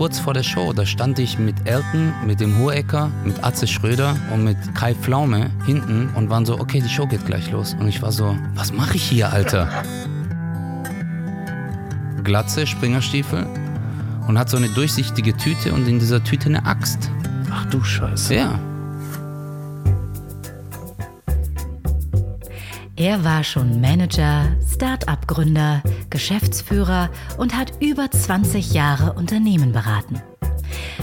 kurz vor der Show, da stand ich mit Elton, mit dem Hohecker, mit Atze Schröder und mit Kai Pflaume hinten und waren so, okay, die Show geht gleich los. Und ich war so, was mache ich hier, Alter? Glatze, Springerstiefel und hat so eine durchsichtige Tüte und in dieser Tüte eine Axt. Ach du Scheiße. Ja. Er war schon Manager, Start-up-Gründer, Geschäftsführer und hat über 20 Jahre Unternehmen beraten.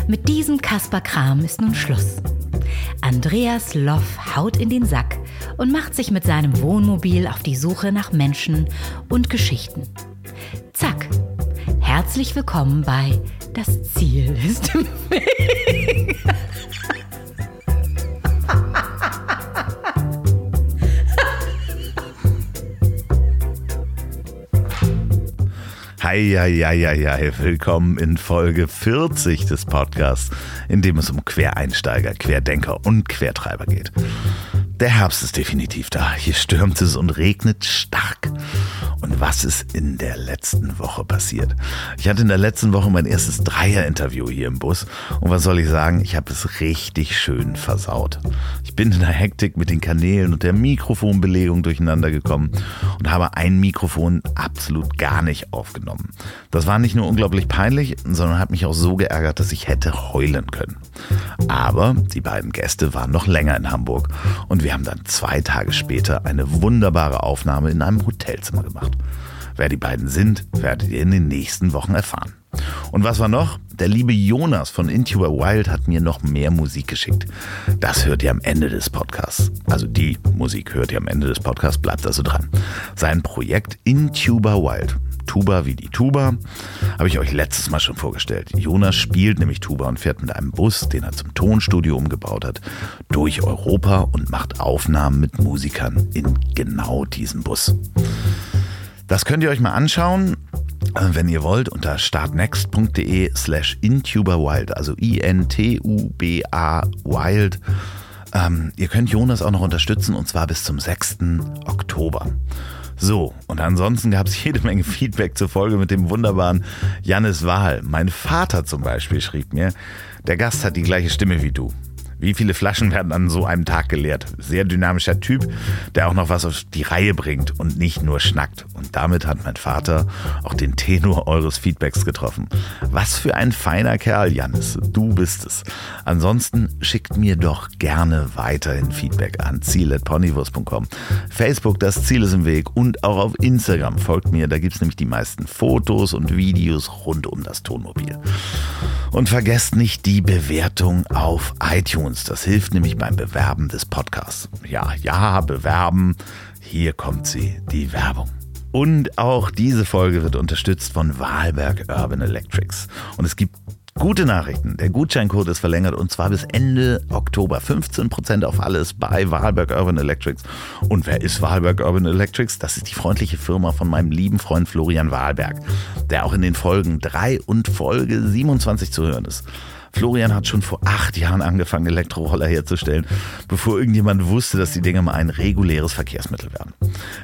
Mit diesem Kasper Kram ist nun Schluss. Andreas Loff haut in den Sack und macht sich mit seinem Wohnmobil auf die Suche nach Menschen und Geschichten. Zack. Herzlich willkommen bei Das Ziel ist im Weg. Heieieiei, willkommen in Folge 40 des Podcasts, in dem es um Quereinsteiger, Querdenker und Quertreiber geht. Der Herbst ist definitiv da. Hier stürmt es und regnet stark. Und was ist in der letzten Woche passiert? Ich hatte in der letzten Woche mein erstes Dreier-Interview hier im Bus. Und was soll ich sagen? Ich habe es richtig schön versaut. Ich bin in der Hektik mit den Kanälen und der Mikrofonbelegung durcheinander gekommen und habe ein Mikrofon absolut gar nicht aufgenommen. Das war nicht nur unglaublich peinlich, sondern hat mich auch so geärgert, dass ich hätte heulen können. Aber die beiden Gäste waren noch länger in Hamburg und wir haben dann zwei Tage später eine wunderbare Aufnahme in einem Hotelzimmer gemacht. Wer die beiden sind, werdet ihr in den nächsten Wochen erfahren. Und was war noch? Der liebe Jonas von Intuba Wild hat mir noch mehr Musik geschickt. Das hört ihr am Ende des Podcasts. Also die Musik hört ihr am Ende des Podcasts, bleibt also dran. Sein Projekt Intuba Wild. Tuba wie die Tuba, habe ich euch letztes Mal schon vorgestellt. Jonas spielt nämlich Tuba und fährt mit einem Bus, den er zum Tonstudio umgebaut hat, durch Europa und macht Aufnahmen mit Musikern in genau diesem Bus. Das könnt ihr euch mal anschauen, äh, wenn ihr wollt, unter startnext.de slash intubawild, also I-N-T-U-B-A Wild. Ähm, ihr könnt Jonas auch noch unterstützen und zwar bis zum 6. Oktober. So, und ansonsten gab es jede Menge Feedback zur Folge mit dem wunderbaren Jannis Wahl. Mein Vater zum Beispiel schrieb mir, der Gast hat die gleiche Stimme wie du. Wie viele Flaschen werden an so einem Tag geleert? Sehr dynamischer Typ, der auch noch was auf die Reihe bringt und nicht nur schnackt. Und damit hat mein Vater auch den Tenor eures Feedbacks getroffen. Was für ein feiner Kerl, Jannis. Du bist es. Ansonsten schickt mir doch gerne weiterhin Feedback an ziel.ponywurst.com. Facebook, das Ziel ist im Weg und auch auf Instagram folgt mir. Da gibt es nämlich die meisten Fotos und Videos rund um das Tonmobil. Und vergesst nicht die Bewertung auf iTunes. Das hilft nämlich beim Bewerben des Podcasts. Ja, ja, bewerben. Hier kommt sie, die Werbung. Und auch diese Folge wird unterstützt von Wahlberg Urban Electrics. Und es gibt Gute Nachrichten. Der Gutscheincode ist verlängert und zwar bis Ende Oktober. 15% auf alles bei Wahlberg Urban Electrics. Und wer ist Wahlberg Urban Electrics? Das ist die freundliche Firma von meinem lieben Freund Florian Wahlberg, der auch in den Folgen 3 und Folge 27 zu hören ist. Florian hat schon vor acht Jahren angefangen, Elektroroller herzustellen, bevor irgendjemand wusste, dass die Dinger mal ein reguläres Verkehrsmittel werden.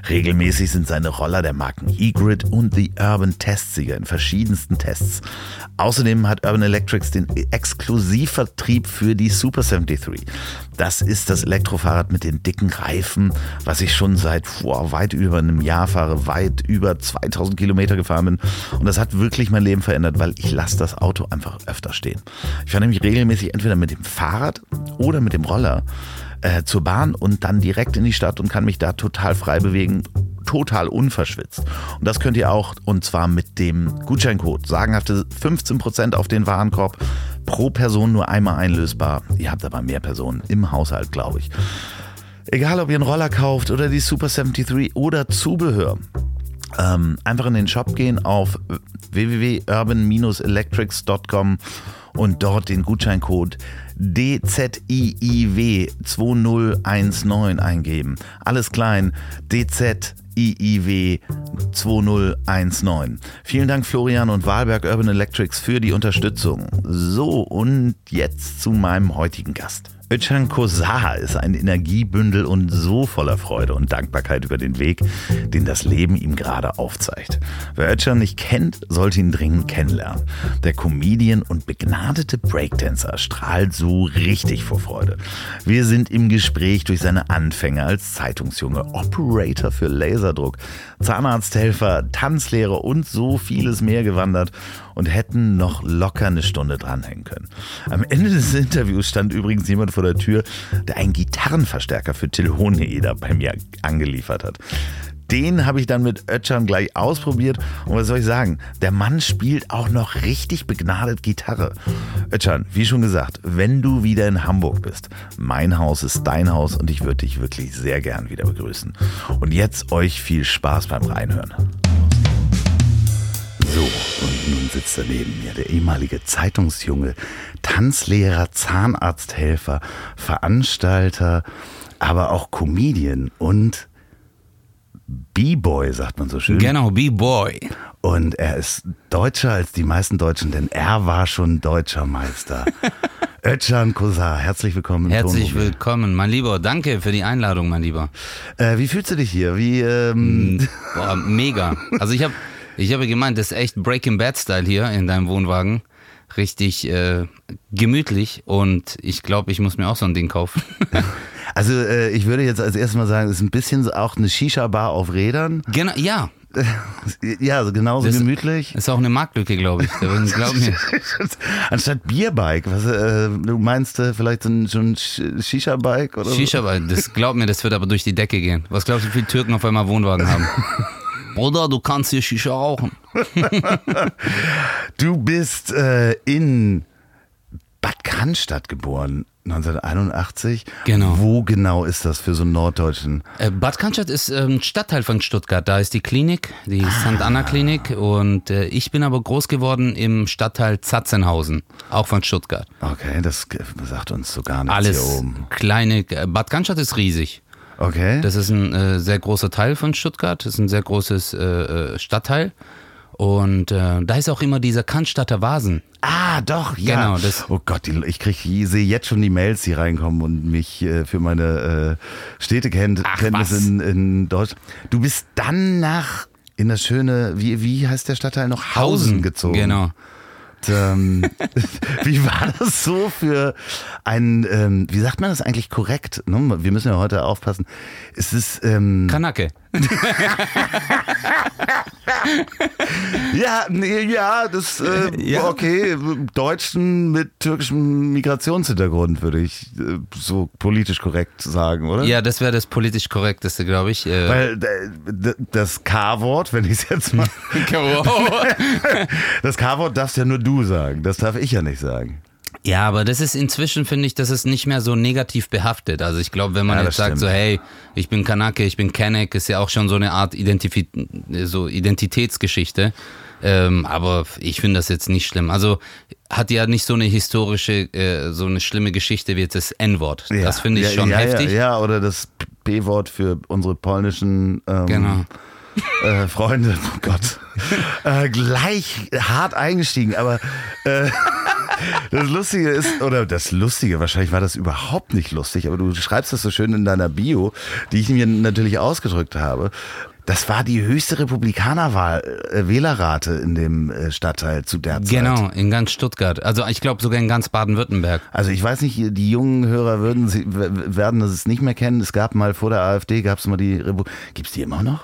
Regelmäßig sind seine Roller der Marken E-Grid und The Urban Testsieger in verschiedensten Tests. Außerdem hat Urban Electrics den Exklusivvertrieb für die Super 73. Das ist das Elektrofahrrad mit den dicken Reifen, was ich schon seit vor weit über einem Jahr fahre, weit über 2000 Kilometer gefahren bin. Und das hat wirklich mein Leben verändert, weil ich lasse das Auto einfach öfter stehen. Ich fahre nämlich regelmäßig entweder mit dem Fahrrad oder mit dem Roller äh, zur Bahn und dann direkt in die Stadt und kann mich da total frei bewegen total unverschwitzt. Und das könnt ihr auch, und zwar mit dem Gutscheincode. Sagenhafte 15% auf den Warenkorb, pro Person nur einmal einlösbar. Ihr habt aber mehr Personen im Haushalt, glaube ich. Egal, ob ihr einen Roller kauft oder die Super 73 oder Zubehör. Ähm, einfach in den Shop gehen auf www.urban-electrics.com und dort den Gutscheincode DZIIW 2019 eingeben. Alles klein, DZIIW 2019. Vielen Dank Florian und Wahlberg Urban Electrics für die Unterstützung. So, und jetzt zu meinem heutigen Gast. Özcan Kosar ist ein Energiebündel und so voller Freude und Dankbarkeit über den Weg, den das Leben ihm gerade aufzeigt. Wer Özcan nicht kennt, sollte ihn dringend kennenlernen. Der Comedian und begnadete Breakdancer strahlt so richtig vor Freude. Wir sind im Gespräch durch seine Anfänge als Zeitungsjunge, Operator für Laserdruck, Zahnarzthelfer, Tanzlehrer und so vieles mehr gewandert und hätten noch locker eine Stunde dranhängen können. Am Ende des Interviews stand übrigens jemand vor der Tür, der einen Gitarrenverstärker für Till Hoheneder bei mir angeliefert hat. Den habe ich dann mit Ötchan gleich ausprobiert. Und was soll ich sagen? Der Mann spielt auch noch richtig begnadet Gitarre. Ötchan, wie schon gesagt, wenn du wieder in Hamburg bist, mein Haus ist dein Haus und ich würde dich wirklich sehr gern wieder begrüßen. Und jetzt euch viel Spaß beim Reinhören. So, und nun sitzt er neben mir der ehemalige Zeitungsjunge, Tanzlehrer, Zahnarzthelfer, Veranstalter, aber auch Comedian und B-Boy, sagt man so schön. Genau, B-Boy. Und er ist deutscher als die meisten Deutschen, denn er war schon deutscher Meister. Özcan Kosar, herzlich willkommen. Im Herzlich Tonmobil. willkommen, mein Lieber. Danke für die Einladung, mein Lieber. Äh, wie fühlst du dich hier? Wie, ähm, Boah, mega. Also ich habe ich hab gemeint, das ist echt Breaking Bad Style hier in deinem Wohnwagen. Richtig äh, gemütlich und ich glaube, ich muss mir auch so ein Ding kaufen. also äh, ich würde jetzt als erstes mal sagen, es ist ein bisschen auch eine Shisha-Bar auf Rädern. genau, ja. Ja, also genauso Das- gemütlich. Ist auch eine Marktlücke, glaube ich. Glaub mir. Anstatt Bierbike, was äh, du meinst äh, vielleicht so ein, so ein Shisha-Bike oder so? Shisha, aber das glaub mir, das wird aber durch die Decke gehen. Was glaubst du, wie viele Türken auf einmal Wohnwagen haben? Bruder, du kannst hier Shisha rauchen. Du bist äh, in Bad Cannstatt geboren, 1981. Genau. Wo genau ist das für so einen Norddeutschen? Äh, Bad Cannstatt ist ähm, Stadtteil von Stuttgart. Da ist die Klinik, die St. Anna Klinik. Und äh, ich bin aber groß geworden im Stadtteil Zatzenhausen, auch von Stuttgart. Okay, das sagt uns so gar nichts Alles hier oben. kleine. äh, Bad Cannstatt ist riesig. Okay. Das ist ein äh, sehr großer Teil von Stuttgart. Das ist ein sehr großes äh, äh, Stadtteil. Und äh, da ist auch immer dieser Cannstatter Vasen. ah, doch, ja. Genau, das- oh Gott, die, ich krieg, ich sehe jetzt schon die Mails, die reinkommen und mich äh, für meine äh, was? in, in Deutschland. Du bist dann nach in das schöne, wie, wie heißt der Stadtteil noch? Hausen gezogen. Genau. Ähm, wie war das so für ein, ähm, wie sagt man das eigentlich korrekt? Ne? Wir müssen ja heute aufpassen. Es ist, ähm, Kanake. ja, nee, ja, das, äh, Ja. okay, Deutschen mit türkischem Migrationshintergrund würde ich äh, so politisch korrekt sagen, oder? Ja, das wäre das politisch korrekteste, glaube ich. Äh, Weil äh, das K-Wort, wenn ich es jetzt mal, das K-Wort darfst ja nur du sagen, das darf ich ja nicht sagen. Ja, aber das ist inzwischen, finde ich, das ist nicht mehr so negativ behaftet. Also ich glaube, wenn man Ja, jetzt sagt so, hey, ich bin Kanake, ich bin Kanek, ist ja auch schon so eine Art Identifi so Identitätsgeschichte. Ähm, aber ich finde das jetzt nicht schlimm. Also hat ja nicht so eine historische, äh, so eine schlimme Geschichte wie jetzt das N-Wort. Ja, Das finde ich ja, schon heftig. Ja, oder das P-Wort für unsere polnischen ähm, Genau. äh, Freunde. Oh Gott. äh, gleich hart eingestiegen, aber äh, das Lustige ist, oder das Lustige, wahrscheinlich war das überhaupt nicht lustig, aber du schreibst das so schön in deiner Bio, die ich mir natürlich ausgedrückt habe. Das war die höchste Republikanerwahl, äh, Wählerrate in dem äh, Stadtteil zu der Zeit. Genau, in ganz Stuttgart. Also ich glaube sogar in ganz Baden-Württemberg. Also ich weiß nicht, die jungen Hörer würden sie, werden das nicht mehr kennen. Es gab mal vor der AfD, gab es mal die Repu Gibt es die immer noch?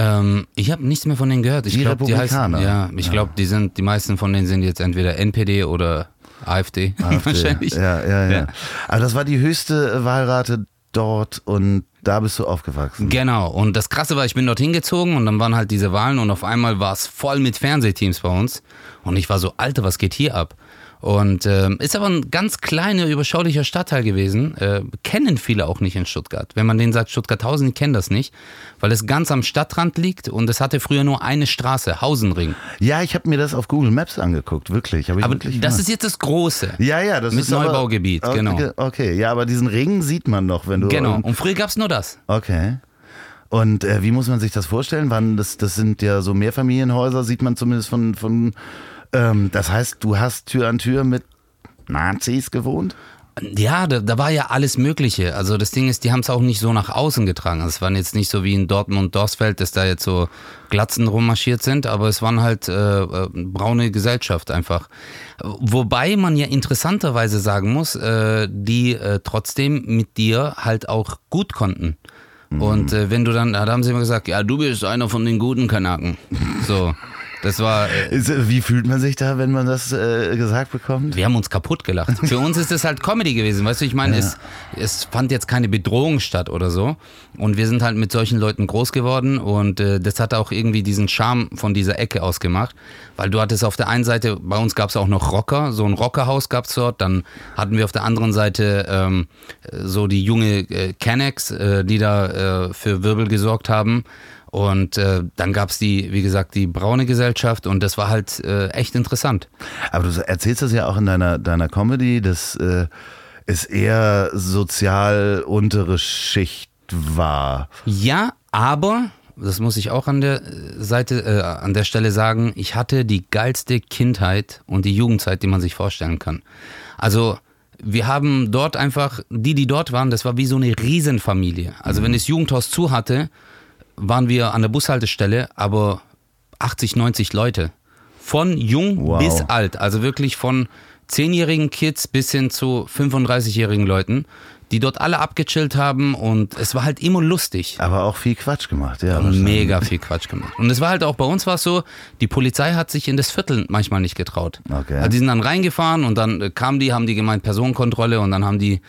Ähm, ich habe nichts mehr von denen gehört. Ich Die glaube, die heißen, Republikaner. ja, ich glaube, die sind, die meisten von denen sind jetzt entweder NPD oder AfD, AfD. wahrscheinlich. Ja, ja, ja, Ja. Aber das war die höchste Wahlrate dort und da bist du aufgewachsen. Genau. Und das Krasse war, ich bin dorthin gezogen und dann waren halt diese Wahlen und auf einmal war es voll mit Fernsehteams bei uns. Und ich war so, Alter, was geht hier ab? Und ähm, ist aber ein ganz kleiner, überschaulicher Stadtteil gewesen. Äh, kennen viele auch nicht in Stuttgart. Wenn man denen sagt Stuttgarthausen, die kennen das nicht, weil es ganz am Stadtrand liegt und es hatte früher nur eine Straße, Hausenring. Ja, ich habe mir das auf Google Maps angeguckt, wirklich. Aber wirklich das ist jetzt das Große. ja, ja, das mit ist aber- Neubaugebiet, okay, genau. Okay, ja, aber diesen Ring sieht man noch, wenn du. Genau. Und früher gab es nur das. Okay. Und äh, wie muss man sich das vorstellen? Wann das, das sind ja so Mehrfamilienhäuser, sieht man zumindest von. von ähm, das heißt, du hast Tür an Tür mit Nazis gewohnt? Ja, da, da war ja alles Mögliche. Also das Ding ist, die haben es auch nicht so nach außen getragen. Es waren jetzt nicht so wie in Dortmund, Dorsfeld, dass da jetzt so Glatzen rummarschiert sind, aber es waren halt äh, äh, braune Gesellschaft einfach. Wobei man ja interessanterweise sagen muss, äh, die äh, trotzdem mit dir halt auch gut konnten. Und äh, wenn du dann, da haben sie immer gesagt, ja, du bist einer von den guten Kanaken. So. Das war. Äh, Ist, wie fühlt man sich da, wenn man das äh, gesagt bekommt? wir haben uns kaputt gelacht. Für uns ist das halt Comedy gewesen. Weißt du, ich meine, es, es fand jetzt keine Bedrohung statt oder so. Und wir sind halt mit solchen Leuten groß geworden und äh, das hat auch irgendwie diesen Charme von dieser Ecke ausgemacht. Weil du hattest auf der einen Seite, bei uns gab es auch noch Rocker, so ein Rockerhaus gab es dort. Dann hatten wir auf der anderen Seite ähm, so die junge äh, Kennex, äh, die da äh, für Wirbel gesorgt haben. Und äh, dann gab es die, wie gesagt, die braune Gesellschaft und das war halt äh, echt interessant. Aber du erzählst das ja auch in deiner, deiner Comedy, dass äh, es eher sozial untere Schicht war. Ja, aber, das muss ich auch an der Seite, äh, an der Stelle sagen, ich hatte die geilste Kindheit und die Jugendzeit, die man sich vorstellen kann. Also, wir haben dort einfach, die, die dort waren, das war wie so eine Riesenfamilie. Also, wenn das Jugendhaus zu hatte, waren wir an der Bushaltestelle, aber 80, 90 Leute. Von jung Wow. bis alt. Also wirklich von 10-jährigen Kids bis hin zu 35-jährigen Leuten, die dort alle abgechillt haben und es war halt immer lustig. Aber auch viel Quatsch gemacht, ja. Mega viel Quatsch gemacht. Und es war halt auch bei uns war es so, die Polizei hat sich in das Viertel manchmal nicht getraut. Okay. Also die sind dann reingefahren und dann kamen die, haben die gemeint Personenkontrolle und dann haben die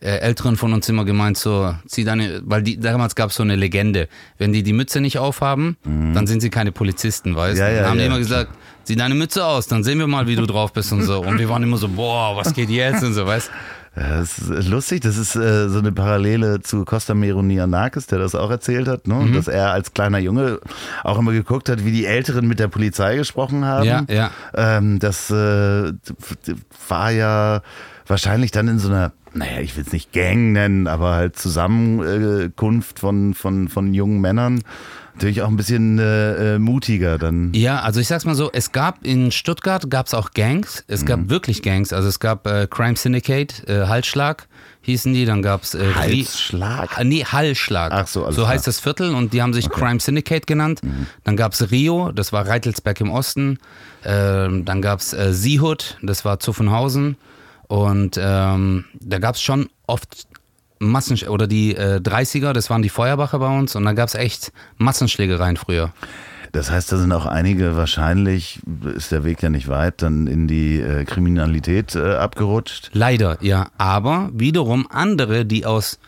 Älteren von uns immer gemeint so, zieh deine, weil die, damals gab es so eine Legende, wenn die die Mütze nicht aufhaben, dann sind sie keine Polizisten, weißt du? Mhm. Ja, ja, dann haben die ja, immer gesagt, zieh deine Mütze aus, dann sehen wir mal, wie du drauf bist und so. Und wir waren immer so, boah, was geht jetzt und so, weißt Ja, Das ist lustig, das ist äh, so eine Parallele zu Costa Meronianakis, der das auch erzählt hat, ne? Mhm. dass er als kleiner Junge auch immer geguckt hat, wie die Älteren mit der Polizei gesprochen haben. Ja, ja. Ähm, das äh, war ja wahrscheinlich dann in so einer, naja, ich will es nicht Gang nennen, aber halt Zusammenkunft von, von, von jungen Männern. Natürlich auch ein bisschen äh, äh, mutiger dann. Ja, also ich sag's mal so, es gab in Stuttgart gab's auch Gangs, es Mhm. gab wirklich Gangs, also es gab äh, Crime Syndicate, äh, Halsschlag hießen die, dann gab's äh, Halsschlag? Ah, Nee, Hallschlag. Ach so, alles So klar. Mhm. heißt das Viertel und die haben sich Crime Syndicate genannt. Dann gab's Rio, das war Reitelsberg im Osten. Ähm, dann gab's äh, Seehut, das war Zuffenhausen. Und ähm, da gab's schon oft Massen oder die äh, 30er, das waren die Feuerwache bei uns und da gab's echt Massenschlägereien früher. Das heißt, da sind auch einige wahrscheinlich, ist der Weg ja nicht weit, dann in die äh, Kriminalität äh, abgerutscht. Leider, ja. Aber wiederum andere, die aus,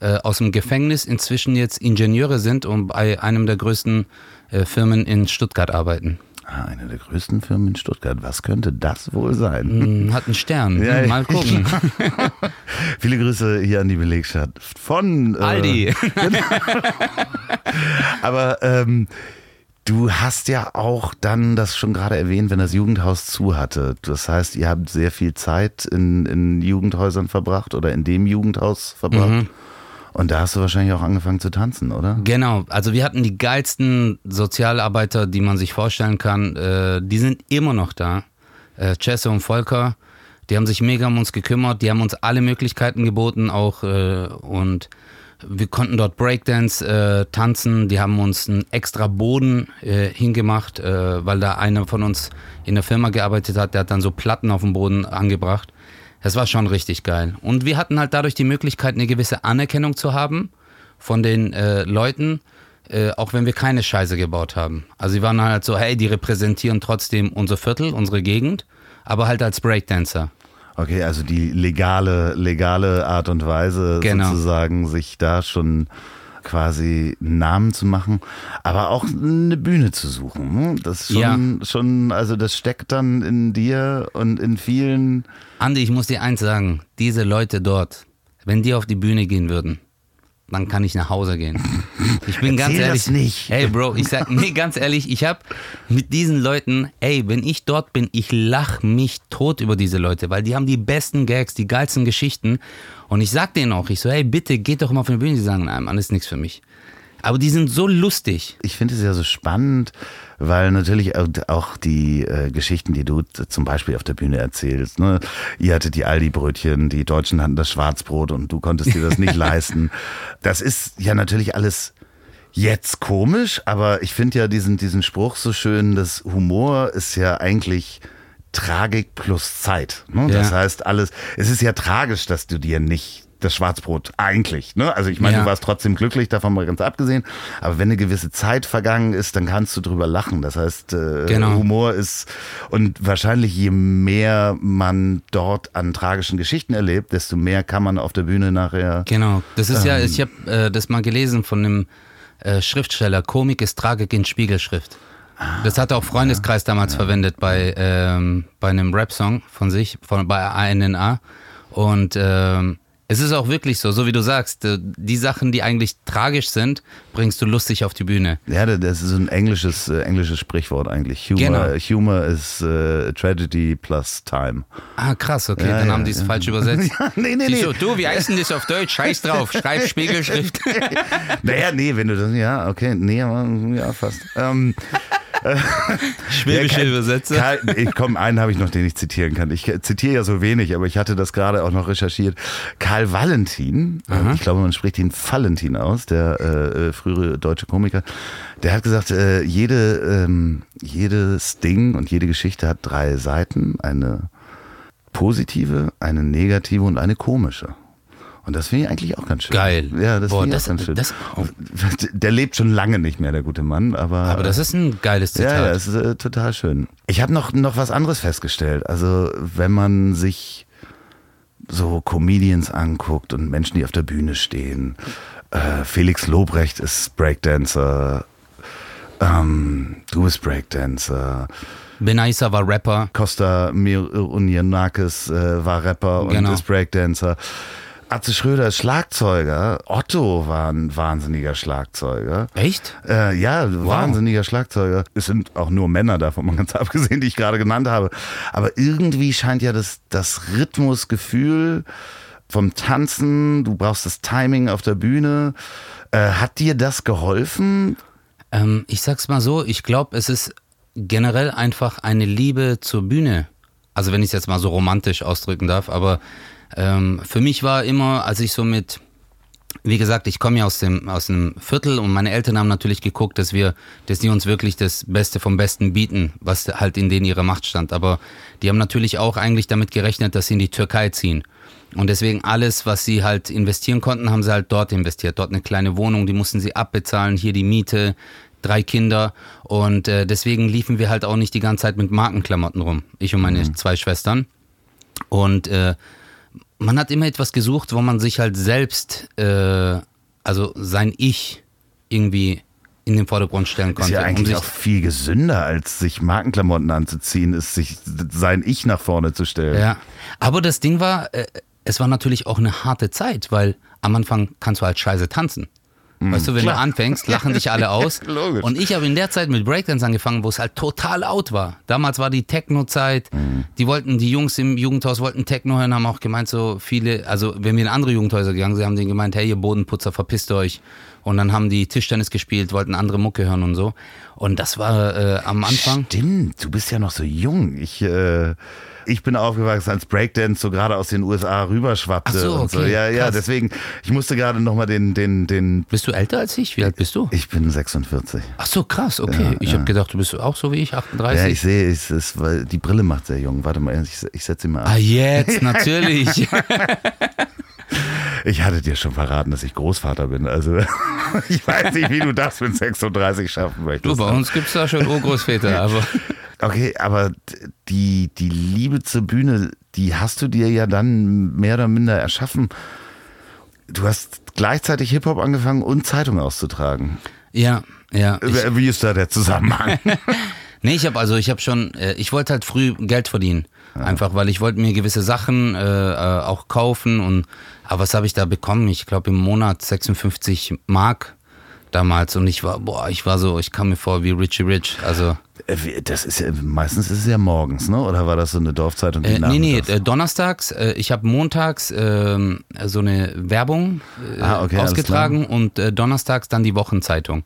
äh, aus dem Gefängnis inzwischen jetzt Ingenieure sind und bei einem der größten äh, Firmen in Stuttgart arbeiten. Ah, eine der größten Firmen in Stuttgart. Was könnte das wohl sein? Hm, Hat einen Stern. Ja, Mal gucken. Viele Grüße hier an die Belegschaft von äh, Aldi. Aber ähm, du hast ja auch dann das schon gerade erwähnt, wenn das Jugendhaus zu hatte. Das heißt, ihr habt sehr viel Zeit in, in Jugendhäusern verbracht oder in dem Jugendhaus verbracht. Mhm. Und da hast du wahrscheinlich auch angefangen zu tanzen, oder? Genau, also wir hatten die geilsten Sozialarbeiter, die man sich vorstellen kann. Äh, die sind immer noch da. Äh, Jesse und Volker, die haben sich mega um uns gekümmert, die haben uns alle Möglichkeiten geboten auch äh, und wir konnten dort Breakdance äh, tanzen, die haben uns einen extra Boden äh, hingemacht, äh, weil da einer von uns in der Firma gearbeitet hat, der hat dann so Platten auf dem Boden angebracht. Das war schon richtig geil. Und wir hatten halt dadurch die Möglichkeit, eine gewisse Anerkennung zu haben von den äh, Leuten, äh, auch wenn wir keine Scheiße gebaut haben. Also sie waren halt so, hey, die repräsentieren trotzdem unser Viertel, unsere Gegend, aber halt als Breakdancer. Okay, also die legale, legale Art und Weise Genau. sozusagen, sich da schon quasi einen Namen zu machen, aber auch eine Bühne zu suchen. Ne? Das ist schon, schon, also das steckt dann in dir und in vielen. Andi, ich muss dir eins sagen, diese Leute dort, wenn die auf die Bühne gehen würden, dann kann ich nach Hause gehen. Ich bin ganz ehrlich. das nicht. Ey, Bro, ich sag, nee, ganz ehrlich, ich hab mit diesen Leuten, ey, wenn ich dort bin, ich lach mich tot über diese Leute, weil die haben die besten Gags, die geilsten Geschichten. Und ich sag denen auch, ich so, hey, bitte geht doch mal auf eine Bühne. Die sagen, nein, Mann, ist nichts für mich. Aber die sind so lustig. Ich finde es ja so spannend, weil natürlich auch die äh, Geschichten, die du zum Beispiel auf der Bühne erzählst, ne? ihr hattet die Aldi-Brötchen, die Deutschen hatten das Schwarzbrot und du konntest dir das nicht leisten. Das ist ja natürlich alles jetzt komisch, aber ich finde ja diesen, diesen Spruch so schön, dass Humor ist ja eigentlich Tragik plus Zeit. Ne? Ja. Das heißt alles, es ist ja tragisch, dass du dir nicht das Schwarzbrot eigentlich. Ne? Also ich meine, ja. du warst trotzdem glücklich, davon mal ganz abgesehen. Aber wenn eine gewisse Zeit vergangen ist, dann kannst du drüber lachen. Das heißt, äh, genau. Humor ist und wahrscheinlich je mehr man dort an tragischen Geschichten erlebt, desto mehr kann man auf der Bühne nachher. Genau. Das ist ähm, ja, ich habe äh, das mal gelesen von einem äh, Schriftsteller. Komik ist Tragik in Spiegelschrift. Ah, das hat auch Freundeskreis damals ja. verwendet bei, ähm, bei einem Rap-Song von sich, von, bei ANNA. Und ähm, es ist auch wirklich so, so wie du sagst, äh, die Sachen, die eigentlich tragisch sind, bringst du lustig auf die Bühne. Ja, das ist ein englisches, äh, englisches Sprichwort eigentlich. Humor, genau. Humor ist äh, Tragedy plus Time. Ah, krass, okay, ja, dann ja, haben die es ja. falsch übersetzt. ja, nee, nee, nee. So, du, wie heißt denn das auf Deutsch? Scheiß drauf, schreib Spiegelschrift. naja, nee, wenn du das, ja, okay, nee, aber, ja, fast. Ähm, Schwäbische ja, Übersetzer. Ich, komm, einen habe ich noch, den ich zitieren kann. Ich zitiere ja so wenig, aber ich hatte das gerade auch noch recherchiert. Karl Valentin, Aha. ich glaube, man spricht ihn Valentin aus, der äh, frühere deutsche Komiker, der hat gesagt, äh, jede, ähm, jedes Ding und jede Geschichte hat drei Seiten. Eine positive, eine negative und eine komische. Und das finde ich eigentlich auch ganz schön. Geil. Ja, das finde ich auch ganz schön. Das, der lebt schon lange nicht mehr, der gute Mann, aber. Aber das ist ein geiles Zitat. Ja, das ist äh, total schön. Ich habe noch, noch was anderes festgestellt. Also, wenn man sich so Comedians anguckt und Menschen, die auf der Bühne stehen. Äh, Felix Lobrecht ist Breakdancer. Ähm, du bist Breakdancer. Benaisa war Rapper. Costa Mirunianakis äh, war Rapper genau. und ist Breakdancer. Atze Schröder ist Schlagzeuger. Otto war ein wahnsinniger Schlagzeuger. Echt? Äh, ja, wow. wahnsinniger Schlagzeuger. Es sind auch nur Männer davon, mal ganz abgesehen, die ich gerade genannt habe. Aber irgendwie scheint ja das, das Rhythmusgefühl vom Tanzen, du brauchst das Timing auf der Bühne. Äh, hat dir das geholfen? Ähm, ich sag's mal so, ich glaube, es ist generell einfach eine Liebe zur Bühne. Also wenn ich es jetzt mal so romantisch ausdrücken darf, aber ähm, für mich war immer, als ich so mit, wie gesagt, ich komme ja aus dem, aus einem Viertel und meine Eltern haben natürlich geguckt, dass wir, dass die uns wirklich das Beste vom Besten bieten, was halt in denen ihre Macht stand. Aber die haben natürlich auch eigentlich damit gerechnet, dass sie in die Türkei ziehen. Und deswegen alles, was sie halt investieren konnten, haben sie halt dort investiert. Dort eine kleine Wohnung, die mussten sie abbezahlen, hier die Miete, drei Kinder. Und äh, deswegen liefen wir halt auch nicht die ganze Zeit mit Markenklamotten rum. Ich und meine mhm. zwei Schwestern. Und äh, man hat immer etwas gesucht, wo man sich halt selbst, äh, also sein Ich irgendwie in den Vordergrund stellen konnte. Ist ja eigentlich um auch viel gesünder, als sich Markenklamotten anzuziehen, ist sich sein Ich nach vorne zu stellen. Ja, aber das Ding war, äh, es war natürlich auch eine harte Zeit, weil am Anfang kannst du halt scheiße tanzen. Mhm. Weißt du, wenn Klar. du anfängst, lachen dich alle aus. Logisch. Und ich habe in der Zeit mit Breakdance angefangen, wo es halt total out war. Damals war die Techno-Zeit. Mhm. Die wollten, die Jungs im Jugendhaus wollten Techno hören, haben auch gemeint, so viele, also wenn wir in andere Jugendhäuser gegangen sind, haben die gemeint, hey, ihr Bodenputzer, verpisst euch. Und dann haben die Tischtennis gespielt, wollten andere Mucke hören und so. Und das war äh, am Anfang. Stimmt, du bist ja noch so jung. Ich, äh ich bin aufgewachsen, als Breakdance so gerade aus den USA rüberschwappte. Ach so, okay, und so. Ja, ja, deswegen, ich musste gerade nochmal den, den, den. Bist du älter als ich? Wie alt bist du? Ich bin 46. Ach so, krass, okay. Ja, ich ja. habe gedacht, du bist auch so wie ich, 38. Ja, ich sehe, es ist, die Brille macht sehr jung. Warte mal, ich, ich setze sie mal an. Ah, jetzt, natürlich. Ich hatte dir schon verraten, dass ich Großvater bin. Also ich weiß nicht, wie du das mit 36 schaffen möchtest. Du, bei uns gibt es da schon Urgroßväter, aber. Okay, aber die, die Liebe zur Bühne, die hast du dir ja dann mehr oder minder erschaffen. Du hast gleichzeitig Hip-Hop angefangen und Zeitung auszutragen. Ja, ja. Wie ist da der Zusammenhang? nee, ich habe also, ich habe schon, äh, ich wollte halt früh Geld verdienen. Ja. Einfach, weil ich wollte mir gewisse Sachen äh, äh auch kaufen und, aber was habe ich da bekommen? Ich glaube im Monat 56 Mark damals und ich war, boah, ich war so, ich kam mir vor wie Richie Rich. Also Äh, Das ist ja, meistens ist es ja morgens, ne? Oder war das so eine Dorfzeitung? die Äh, nee, nee, äh, donnerstags. Äh, ich habe montags ähm, so eine Werbung äh, Ah, okay, ausgetragen und äh, donnerstags dann die Wochenzeitung.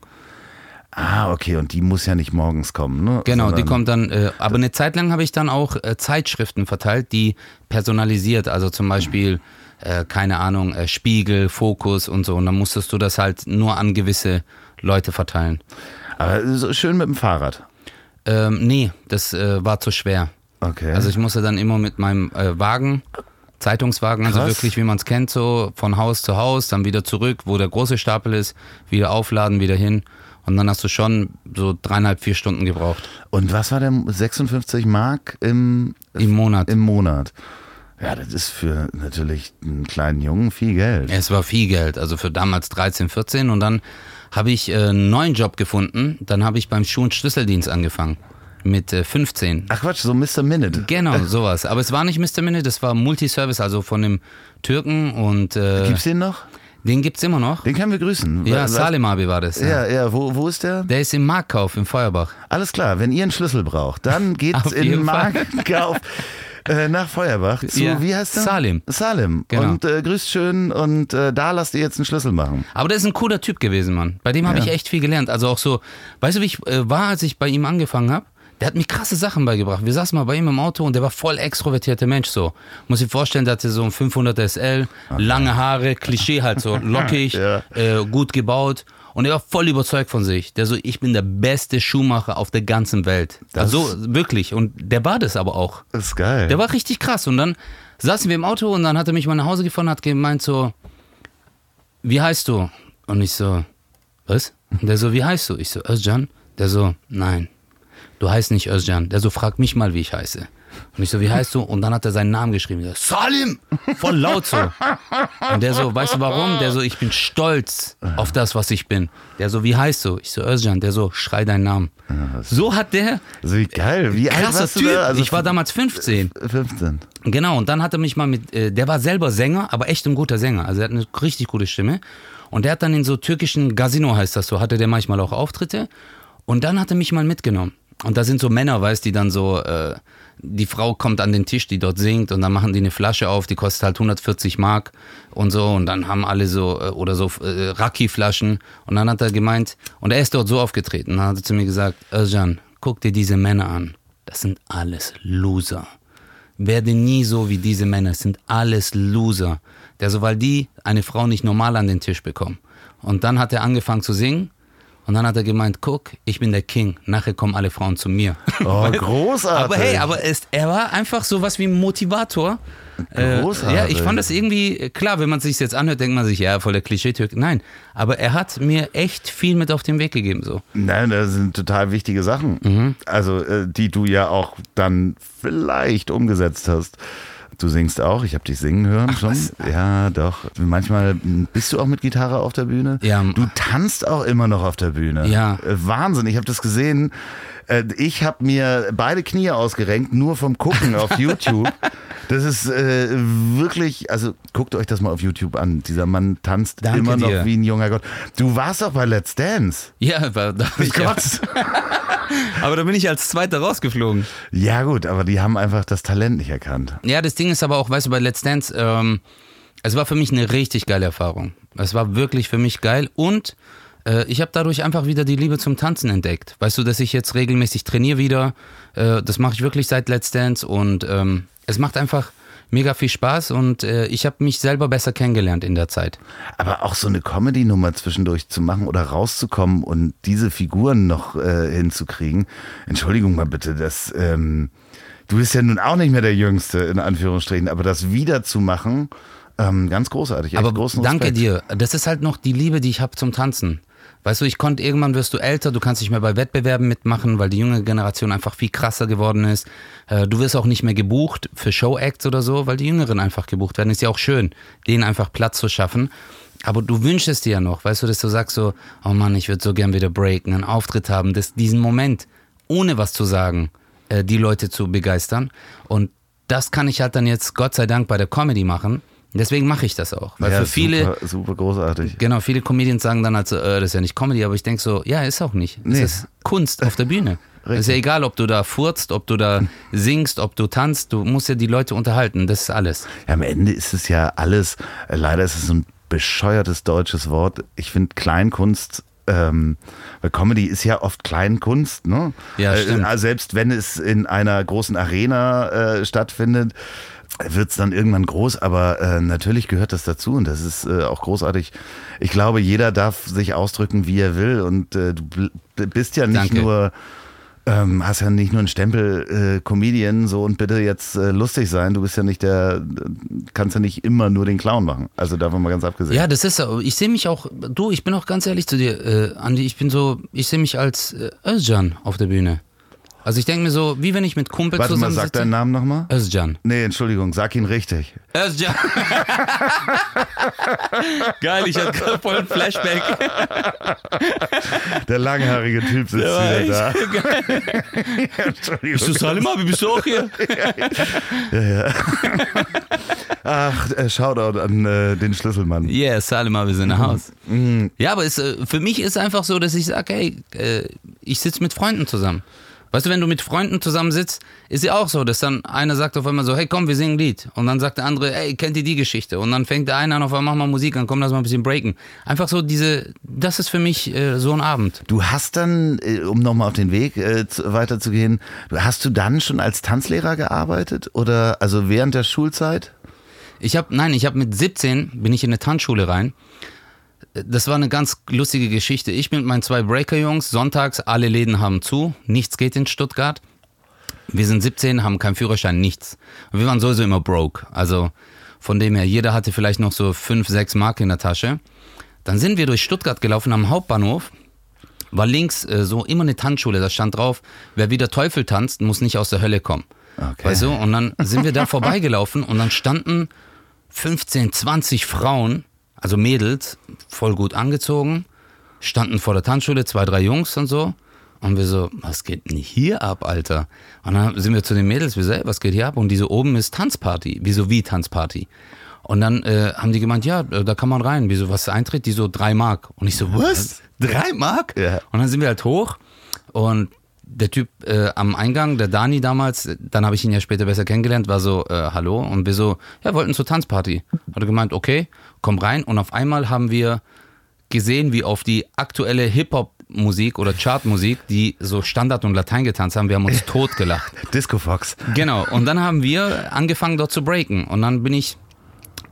Ah, okay, und die muss ja nicht morgens kommen, ne? Genau, die Sondern- kommt dann, äh, aber eine Zeit lang habe ich dann auch äh, Zeitschriften verteilt, die personalisiert, also zum Beispiel, äh, keine Ahnung, äh, Spiegel, Fokus und so. Und dann musstest du das halt nur an gewisse Leute verteilen. Aber so schön mit dem Fahrrad. Ähm, nee, das äh, war zu schwer. Okay. Also ich musste dann immer mit meinem äh, Wagen, Zeitungswagen, also Krass. wirklich wie man es kennt, so von Haus zu Haus, dann wieder zurück, wo der große Stapel ist, wieder aufladen, wieder hin. Und dann hast du schon so dreieinhalb, vier Stunden gebraucht und was war der 56 Mark im, im Monat. im Monat? Ja, das ist für natürlich einen kleinen Jungen viel Geld. Es war viel Geld, also für damals 13, 14 und dann habe ich äh, einen neuen Job gefunden. Dann habe ich beim Schuh- und Schlüsseldienst angefangen mit äh, 15. Ach Quatsch, so Mr. Minute. Genau, sowas. Aber es war nicht Mr. Minute, das war Multiservice, also von dem Türken und äh, Gibt's den noch? den gibt's immer noch. Den können wir grüßen. Ja, Was- Salim Abi war das. Ja, ja, wo, wo ist der? Der ist im Marktkauf in Feuerbach. Alles klar, wenn ihr einen Schlüssel braucht, dann geht's in Fall. Marktkauf äh, nach Feuerbach zu, Ja, wie heißt der? Salim. Salim. Genau. Und äh, grüßt schön und äh, da lasst ihr jetzt einen Schlüssel machen. Aber der ist ein cooler Typ gewesen, Mann. Bei dem habe Ja. ich echt viel gelernt. Also auch so, weißt du, wie ich äh, war, als ich bei ihm angefangen habe? Der hat mir krasse Sachen beigebracht. Wir saßen mal bei ihm im Auto und der war voll extrovertierter Mensch so. Muss ich vorstellen, der hatte so ein 500 SL, lange Haare, Klischee halt so, lockig, Ja. äh, gut gebaut. Und er war voll überzeugt von sich. Der so, ich bin der beste Schuhmacher auf der ganzen Welt. Das- also wirklich. Und der war das aber auch. Das ist geil. Der war richtig krass. Und dann saßen wir im Auto und dann hat er mich mal nach Hause gefahren und hat gemeint so, wie heißt du? Und ich so, was? Und der so, wie heißt du? Ich so, Özcan. Der so, nein, du heißt nicht Özcan. Der so, frag mich mal, wie ich heiße. Und ich so, wie heißt du? Und dann hat er seinen Namen geschrieben. So, Salim! Voll laut so. Und der so, weißt du warum? Der so, ich bin stolz auf das, was ich bin. Der so, wie heißt du? Ich so, Özcan. Der so, schrei deinen Namen. So hat der, also wie geil. Wie alt krasser warst du Typ. da? Also ich war damals 15. 15. Genau, und dann hat er mich mal mit, äh, der war selber Sänger, aber echt ein guter Sänger. Also er hat eine richtig gute Stimme. Und der hat dann in so türkischen Casino, heißt das so, hatte der manchmal auch Auftritte. Und dann hat er mich mal mitgenommen. Und da sind so Männer, weißt die dann so, äh, die Frau kommt an den Tisch, die dort singt, und dann machen die eine Flasche auf, die kostet halt 140 Mark und so. Und dann haben alle so, äh, oder so äh, Raki-Flaschen. Und dann hat er gemeint, und er ist dort so aufgetreten. Dann hat er zu mir gesagt, Özcan, guck dir diese Männer an. Das sind alles Loser werde nie so wie diese Männer. Es sind alles Loser. Der so, weil die eine Frau nicht normal an den Tisch bekommen. Und dann hat er angefangen zu singen. Und dann hat er gemeint, guck, ich bin der King. Nachher kommen alle Frauen zu mir. Oh, großartig. aber hey, aber es, er war einfach so was wie ein Motivator. Äh, Großartig. ja, ich fand das irgendwie, äh, klar, wenn man sich jetzt anhört, denkt man sich, ja, voll der Klischee-Türk. Nein, aber er hat mir echt viel mit auf den Weg gegeben. So. Nein, das sind total wichtige Sachen. Mhm. Also, äh, die du ja auch dann vielleicht umgesetzt hast. Du singst auch, ich habe dich singen hören schon. Ja, doch. Manchmal bist du auch mit Gitarre auf der Bühne. Ja. Du tanzt auch immer noch auf der Bühne. Ja. Äh, Wahnsinn, ich habe das gesehen. Äh, Ich habe mir beide Knie ausgerenkt, nur vom Gucken auf YouTube. Das ist äh, wirklich, also guckt euch das mal auf YouTube an. Dieser Mann tanzt Danke immer noch dir. wie ein junger Gott. Du warst doch bei Let's Dance. Ja, aber da, Ich ja, Gott. aber da bin ich als Zweiter rausgeflogen. Ja, gut, aber die haben einfach das Talent nicht erkannt. Ja, das Ding ist aber auch, weißt du, bei Let's Dance, ähm, es war für mich eine richtig geile Erfahrung. Es war wirklich für mich geil und äh, ich habe dadurch einfach wieder die Liebe zum Tanzen entdeckt. Weißt du, dass ich jetzt regelmäßig trainiere wieder. Äh, das mache ich wirklich seit Let's Dance und ähm, es macht einfach mega viel Spaß und äh, ich habe mich selber besser kennengelernt in der Zeit. Aber auch so eine Comedy-Nummer zwischendurch zu machen oder rauszukommen und diese Figuren noch äh, hinzukriegen. Entschuldigung mal bitte, das, ähm, du bist ja nun auch nicht mehr der Jüngste, in Anführungsstrichen, aber das wiederzumachen, ähm, ganz großartig. Aber großen danke Respekt. dir. Das ist halt noch die Liebe, die ich habe zum Tanzen. Weißt du, ich konnte irgendwann wirst du älter, du kannst nicht mehr bei Wettbewerben mitmachen, weil die junge Generation einfach viel krasser geworden ist. Äh, Du wirst auch nicht mehr gebucht für Showacts oder so, weil die Jüngeren einfach gebucht werden. Ist ja auch schön, denen einfach Platz zu schaffen. Aber du wünschst es dir ja noch, weißt du, dass du sagst so, oh Mann, ich würde so gern wieder breaken, einen Auftritt haben, das, diesen Moment, ohne was zu sagen, äh, die Leute zu begeistern. Und das kann ich halt dann jetzt Gott sei Dank bei der Comedy machen, Deswegen mache ich das auch. Weil ja, für viele, super, super großartig. genau, viele Comedians sagen dann halt so, äh, das ist ja nicht Comedy, aber ich denke so, ja, ist auch nicht. Es Nee. ist Kunst auf der Bühne. Ist ja egal, ob du da furzt, ob du da singst, ob du tanzt, du musst ja die Leute unterhalten, das ist alles. Ja, am Ende ist es ja alles, äh, leider ist es so ein bescheuertes deutsches Wort. Ich finde Kleinkunst, ähm, weil Comedy ist ja oft Kleinkunst, ne? Ja, stimmt. Äh, selbst wenn es in einer großen Arena äh, stattfindet, wird es dann irgendwann groß, aber äh, natürlich gehört das dazu und das ist äh, auch großartig. Ich glaube, jeder darf sich ausdrücken, wie er will und äh, du bist ja nicht Danke. nur ähm, hast ja nicht nur einen Stempel äh, Comedian so und bitte jetzt äh, lustig sein. Du bist ja nicht der, kannst ja nicht immer nur den Clown machen. Also davon mal ganz abgesehen. Ja, das ist so. Ich sehe mich auch, du, ich bin auch ganz ehrlich zu dir, äh, Andi, ich bin so, ich sehe mich als äh, Özcan auf der Bühne. Also ich denke mir so, wie wenn ich mit Kumpel Warte mal, zusammen sag sitze. deinen Namen nochmal. Özcan. Nee, Entschuldigung, sag ihn richtig. Özcan. Geil, ich hatte gerade voll ein Flashback. Der langhaarige Typ sitzt wieder da. Entschuldigung. Bist du Salim Abi, bist du auch hier? Ach, äh, Shoutout an äh, den Schlüsselmann. Yeah, Salim Abi ist in der Haus. Mhm. Ja, aber es, äh, für mich ist einfach so, dass ich sage, hey, äh, ich sitze mit Freunden zusammen. Weißt du, wenn du mit Freunden zusammen sitzt, ist ja auch so, dass dann einer sagt auf einmal so, hey komm, wir singen ein Lied. Und dann sagt der andere, hey, kennt ihr die Geschichte? Und dann fängt der eine an, auf einmal mach mal Musik an, komm, lass mal ein bisschen breaken. Einfach so diese, das ist für mich äh, so ein Abend. Du hast dann, äh, um nochmal auf den Weg äh, zu, weiterzugehen, hast du dann schon als Tanzlehrer gearbeitet oder also während der Schulzeit? Ich habe, nein, ich habe mit 17 bin ich in eine Tanzschule rein. Das war eine ganz lustige Geschichte. Ich mit meinen zwei Breaker-Jungs, sonntags, alle Läden haben zu, nichts geht in Stuttgart. Wir sind 17, haben keinen Führerschein, nichts. Und wir waren sowieso immer broke. Also von dem her, jeder hatte vielleicht noch so 5, 6 Mark in der Tasche. Dann sind wir durch Stuttgart gelaufen am Hauptbahnhof. War links äh, so immer eine Tanzschule, da stand drauf, wer wie der Teufel tanzt, muss nicht aus der Hölle kommen. Okay. Weißt du? Und dann sind wir da vorbeigelaufen und dann standen 15, 20 Frauen, also Mädels, voll gut angezogen, standen vor der Tanzschule, zwei, drei Jungs und so. Und wir so, was geht denn hier ab, Alter? Und dann sind wir zu den Mädels, wir so, ey, was geht hier ab? Und diese oben ist Tanzparty. Wieso wie Tanzparty? Und dann äh, haben die gemeint, ja, äh, da kann man rein. Wieso, was Eintritt? Die so, drei Mark. Und ich so, was? Drei Mark? Ja. Und dann sind wir halt hoch und der Typ äh, am Eingang, der Dani damals, dann habe ich ihn ja später besser kennengelernt, war so, äh, hallo. Und wir so, ja, wollten zur Tanzparty. Hat er gemeint, okay, komm rein. Und auf einmal haben wir gesehen, wie auf die aktuelle Hip-Hop-Musik oder Chartmusik, die so Standard und Latein getanzt haben, wir haben uns totgelacht. Disco Fox. Genau. Und dann haben wir angefangen dort zu breaken. Und dann bin ich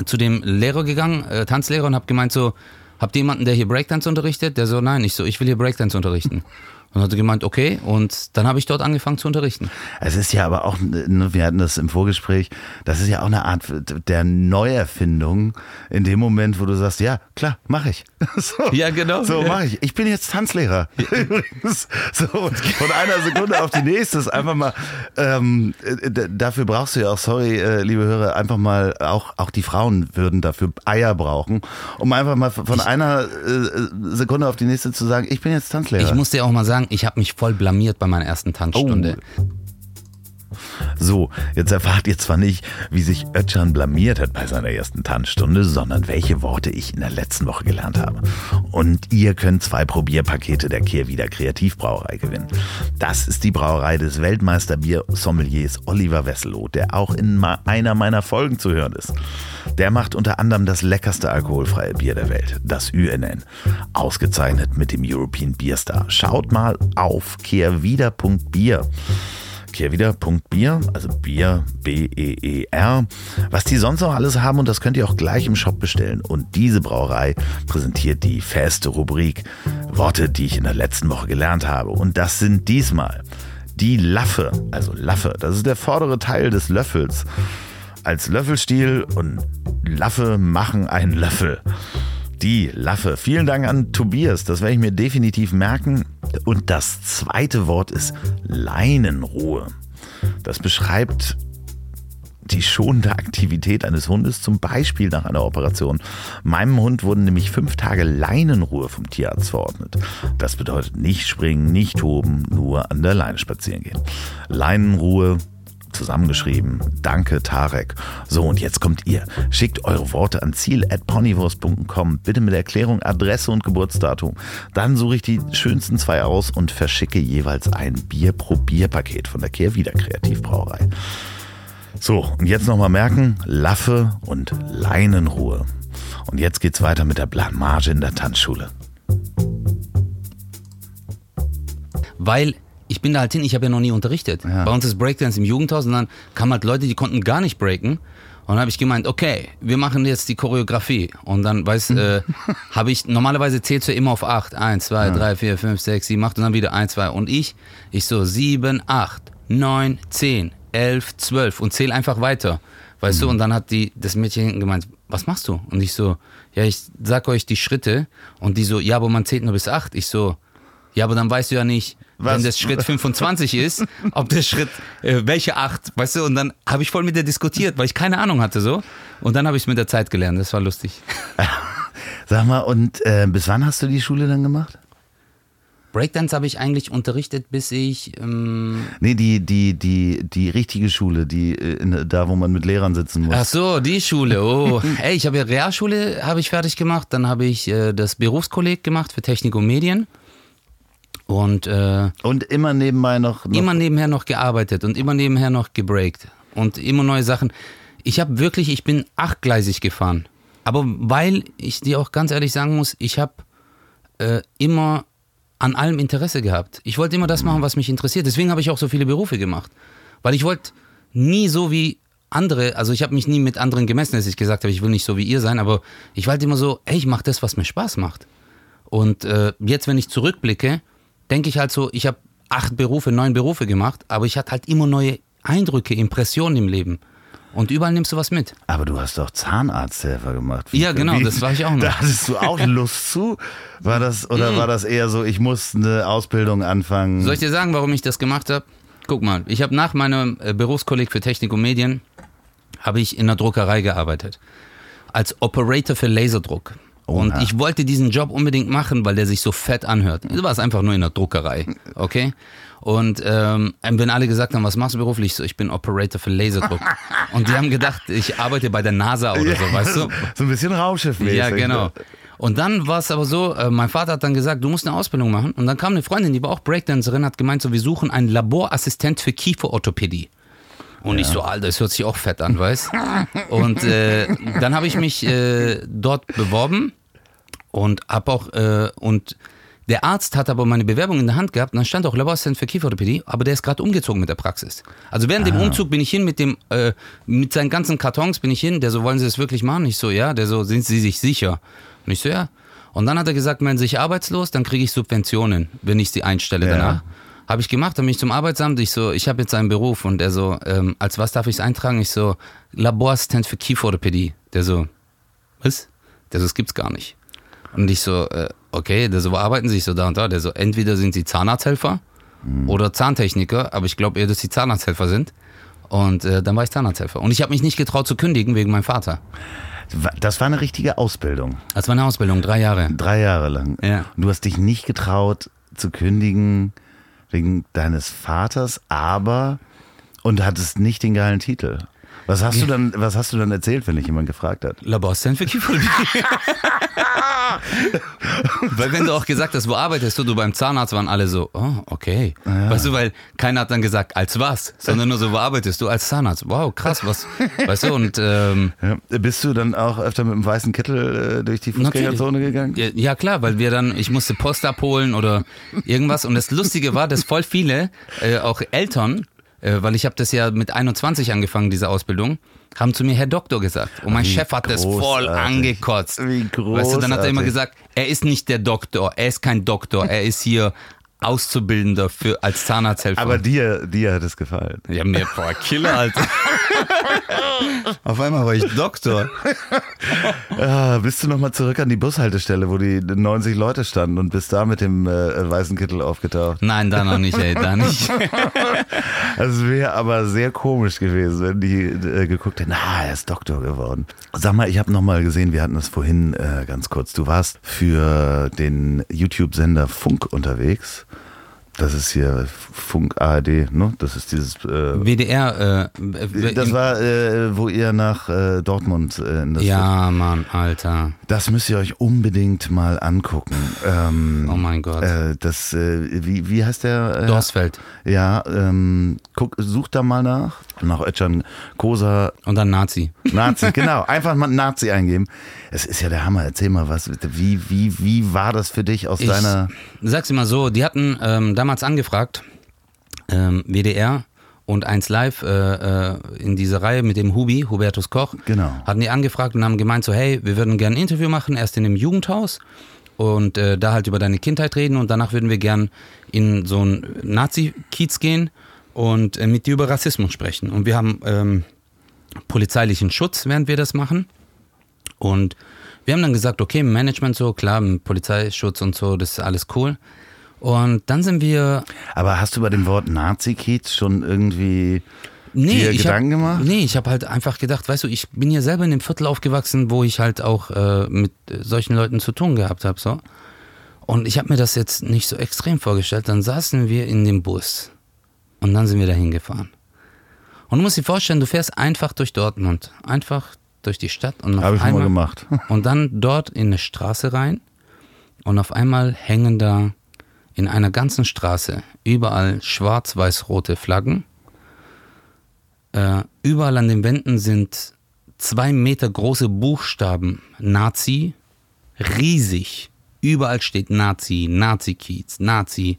zu dem Lehrer gegangen, äh, Tanzlehrer, und habe gemeint so, habt ihr jemanden, der hier Breakdance unterrichtet? Der so, nein, ich so, ich will hier Breakdance unterrichten. Und hat gemeint, okay. Und dann habe ich dort angefangen zu unterrichten. Es ist ja aber auch, ne, wir hatten das im Vorgespräch, das ist ja auch eine Art der Neuerfindung in dem Moment, wo du sagst, ja, klar, mache ich. So, Ja, genau. So Ja. mache ich. Ich bin jetzt Tanzlehrer. Übrigens. So, von einer Sekunde auf die nächste ist einfach mal, ähm, äh, dafür brauchst du ja auch, sorry, äh, liebe Hörer, einfach mal, auch, auch die Frauen würden dafür Eier brauchen, um einfach mal von einer äh, Sekunde auf die nächste zu sagen, ich bin jetzt Tanzlehrer. Ich muss dir auch mal sagen, ich habe mich voll blamiert bei meiner ersten Tanzstunde. So, jetzt erfahrt ihr zwar nicht, wie sich Ötchan blamiert hat bei seiner ersten Tanzstunde, sondern welche Worte ich in der letzten Woche gelernt habe. Und ihr könnt zwei Probierpakete der Kehrwieder Kreativbrauerei gewinnen. Das ist die Brauerei des Weltmeisterbier-Sommeliers Oliver Wesselow, der auch in einer meiner Folgen zu hören ist. Der macht unter anderem das leckerste alkoholfreie Bier der Welt, das UNN. Ausgezeichnet mit dem European Beer Star. Schaut mal auf kehrwieder.bier. Kehrwieder.bier, also Bier, B-E-E-R. Was die sonst noch alles haben und das könnt ihr auch gleich im Shop bestellen. Und diese Brauerei präsentiert die feste Rubrik Worte, die ich in der letzten Woche gelernt habe. Und das sind diesmal die Laffe, also Laffe, das ist der vordere Teil des Löffels. Als Löffelstiel und Laffe machen einen Löffel. Die Laffe. Vielen Dank an Tobias, das werde ich mir definitiv merken. Und das zweite Wort ist Leinenruhe. Das beschreibt die schonende Aktivität eines Hundes, zum Beispiel nach einer Operation. Meinem Hund wurden nämlich fünf Tage Leinenruhe vom Tierarzt verordnet. Das bedeutet nicht springen, nicht toben, nur an der Leine spazieren gehen. Leinenruhe zusammengeschrieben. Danke, Tarek. So, und jetzt kommt ihr. Schickt eure Worte an ziel.ponywurst.com. Bitte mit Erklärung, Adresse und Geburtsdatum. Dann suche ich die schönsten zwei aus und verschicke jeweils ein Bier-Probierpaket von der Kehrwieder Kreativbrauerei. So, und jetzt nochmal merken, Laffe und Leinenruhe. Und jetzt geht's weiter mit der Blamage in der Tanzschule. Weil ich bin da halt hin, ich habe ja noch nie unterrichtet. Ja. Bei uns ist Breakdance im Jugendhaus und dann kamen halt Leute, die konnten gar nicht breaken. Und dann habe ich gemeint, okay, wir machen jetzt die Choreografie. Und dann, weißt äh, habe ich, normalerweise zählst du immer auf 8. 1, 2, 3, 4, 5, 6, 7, 8 und dann wieder 1, 2. Und ich, ich so 7, 8, 9, 10, 11, 12 und zähl einfach weiter. Weißt du, und dann hat die, das Mädchen hinten gemeint, was machst du? Und ich so, ja, ich sag euch die Schritte. Und die so, ja, aber man zählt nur bis 8. Ich so, ja, aber dann weißt du ja nicht, Was? wenn das Schritt 25 ist, ob der Schritt, äh, welche 8, weißt du? Und dann habe ich voll mit der diskutiert, weil ich keine Ahnung hatte so. Und dann habe ich es mit der Zeit gelernt, das war lustig. Sag mal, und äh, bis wann hast du die Schule dann gemacht? Breakdance habe ich eigentlich unterrichtet, bis ich, ähm, Nee, die, die, die, die richtige Schule, die, äh, in, da wo man mit Lehrern sitzen muss. ach so, die Schule, oh. Ey, ich habe ja Realschule, habe ich fertig gemacht, dann habe ich äh, das Berufskolleg gemacht für Technik und Medien. Und äh, Und immer nebenbei noch. noch immer nebenher noch gearbeitet und immer nebenher noch gebreakt und immer neue Sachen. Ich habe wirklich, ich bin achtgleisig gefahren. Aber weil ich dir auch ganz ehrlich sagen muss, ich habe äh, immer an allem Interesse gehabt. Ich wollte immer das machen, was mich interessiert. Deswegen habe ich auch so viele Berufe gemacht. Weil ich wollte nie so wie andere, also ich habe mich nie mit anderen gemessen, dass ich gesagt habe, ich will nicht so wie ihr sein, aber ich halt immer so, ey, ich mache das, was mir Spaß macht. Und äh, jetzt, wenn ich zurückblicke, denke ich halt so, ich habe acht Berufe, neun Berufe gemacht, aber ich hatte halt immer neue Eindrücke, Impressionen im Leben. Und überall nimmst du was mit. Aber du hast doch Zahnarzthelfer gemacht. Ja, genau, das war ich auch noch. Da hattest du auch Lust zu? War das, oder war das eher so, ich muss eine Ausbildung anfangen? Soll ich dir sagen, warum ich das gemacht habe? Guck mal, ich habe nach meinem äh, Berufskolleg für Technik und Medien, habe ich in der Druckerei gearbeitet. Als Operator für Laserdruck. Und ich wollte diesen Job unbedingt machen, weil der sich so fett anhört. Du warst einfach nur in der Druckerei, okay? Und ähm, wenn alle gesagt haben, was machst du beruflich? So, ich bin Operator für Laserdruck. Und die haben gedacht, ich arbeite bei der NASA oder so, weißt du? So ein bisschen Raumschiffmäßig. Ja, genau. Und dann war es aber so, äh, mein Vater hat dann gesagt, du musst eine Ausbildung machen. Und dann kam eine Freundin, die war auch Breakdancerin, hat gemeint, so, wir suchen einen Laborassistent für Kieferorthopädie. Und ich so, Alter, das hört sich auch fett an, weißt Und äh, dann habe ich mich äh, dort beworben und hab auch, äh, und der Arzt hat aber meine Bewerbung in der Hand gehabt und dann stand auch Laborassistent für Kieferorthopädie, aber der ist gerade umgezogen mit der Praxis. Also während dem Umzug bin ich hin mit dem, äh, mit seinen ganzen Kartons bin ich hin, der so, wollen Sie das wirklich machen? Ich so, ja, der so, sind Sie sich sicher? Und ich so, ja. Und dann hat er gesagt, melden Sie sich arbeitslos, dann kriege ich Subventionen, wenn ich sie einstelle Ja. danach. Habe ich gemacht, dann bin ich zum Arbeitsamt, ich so, ich habe jetzt einen Beruf und er so, ähm, als was darf ich es eintragen? Ich so, Laborassistent für Kieferorthopädie. Der so, was? Der so, das gibt's gar nicht. Und ich so, äh, okay, der so, wo arbeiten Sie so da und da? Der so, entweder sind Sie Zahnarzthelfer oder Zahntechniker, aber ich glaube eher, dass Sie Zahnarzthelfer sind. Und äh, dann war ich Zahnarzthelfer. Und ich habe mich nicht getraut zu kündigen wegen meinem Vater. Das war eine richtige Ausbildung. Das war eine Ausbildung, drei Jahre. Drei Jahre lang. Ja. Und du hast dich nicht getraut zu kündigen wegen deines Vaters, aber und hattest nicht den geilen Titel. Was hast du dann, was hast du dann erzählt, wenn dich jemand gefragt hat? Laborassistent für Kieferorthopädie. weil wenn du auch gesagt hast, wo arbeitest du, du beim Zahnarzt waren alle so, oh, okay. Weißt du, weil keiner hat dann gesagt, als was, sondern nur so, wo arbeitest du? Als Zahnarzt. Wow, krass, was, weißt du, und ähm, Ja. Bist du dann auch öfter mit dem weißen Kittel äh, durch die Fußgängerzone gegangen? Ja, ja klar, weil wir dann, ich musste Post abholen oder irgendwas. Und das Lustige war, dass voll viele, äh, auch Eltern, äh, weil ich habe das ja mit 21 angefangen, diese Ausbildung, haben zu mir Herr Doktor gesagt. Und mein Wie Chef hat das voll großartig. angekotzt. Wie Weißt du, dann hat er immer großartig. gesagt, er ist nicht der Doktor, er ist kein Doktor, er ist hier Auszubildender für, als Zahnarzthelfer. Aber dir, dir hat es gefallen. ja, mir, boah, Killer, Alter. Auf einmal war ich Doktor. Ah, bist du nochmal zurück an die Bushaltestelle, wo die 90 Leute standen und bist da mit dem äh, weißen Kittel aufgetaucht? Nein, da noch nicht, ey, da nicht. Es wäre aber sehr komisch gewesen, wenn die äh, geguckt hätten, ah, er ist Doktor geworden. Sag mal, ich habe nochmal gesehen, wir hatten das vorhin äh, ganz kurz. Du warst für den YouTube-Sender Funk unterwegs. Das ist hier Funk ARD, ne? Das ist dieses. Äh, WDR. Äh, das war, äh, wo ihr nach äh, Dortmund äh, in das. Ja, Mann, Alter. Das müsst ihr euch unbedingt mal angucken. Ähm, oh mein Gott. Äh, das, äh, wie, wie heißt der? Äh, Dorsfeld. Ja, ähm, guck, such da mal nach. Nach Ötchan Kosa. Und dann Nazi. Nazi, genau. Einfach mal Nazi eingeben. Es ist ja der Hammer. Erzähl mal was. Wie, wie, wie war das für dich aus Ich deiner. sag's dir mal so, die hatten ähm, damals angefragt, ähm, WDR und 1 Live äh, äh, in dieser Reihe mit dem Hubi, Hubertus Koch, Genau. hatten die angefragt und haben gemeint so, hey, wir würden gerne ein Interview machen, erst in dem Jugendhaus und äh, da halt über deine Kindheit reden und danach würden wir gern in so ein Nazi-Kiez gehen und äh, mit dir über Rassismus sprechen. Und wir haben ähm, polizeilichen Schutz, während wir das machen. Und wir haben dann gesagt, okay, Management so, klar, Polizeischutz und so, das ist alles cool. Und dann sind wir Aber hast du bei dem Wort Nazi-Kiez schon irgendwie dir ich Gedanken hab, gemacht? Nee, ich habe halt einfach gedacht, weißt du, ich bin ja selber in dem Viertel aufgewachsen, wo ich halt auch äh, mit äh, solchen Leuten zu tun gehabt habe, so. Und ich habe mir das jetzt nicht so extrem vorgestellt. Dann saßen wir in dem Bus und dann sind wir dahin gefahren. Und du musst dir vorstellen, du fährst einfach durch Dortmund, einfach durch die Stadt und auf Habe ich schon mal einmal gemacht. und dann dort in eine Straße rein und auf einmal hängen da in einer ganzen Straße überall schwarz-weiß-rote Flaggen. Äh, überall an den Wänden sind zwei Meter große Buchstaben Nazi, riesig. Überall steht Nazi, Nazi-Kiez, Nazi.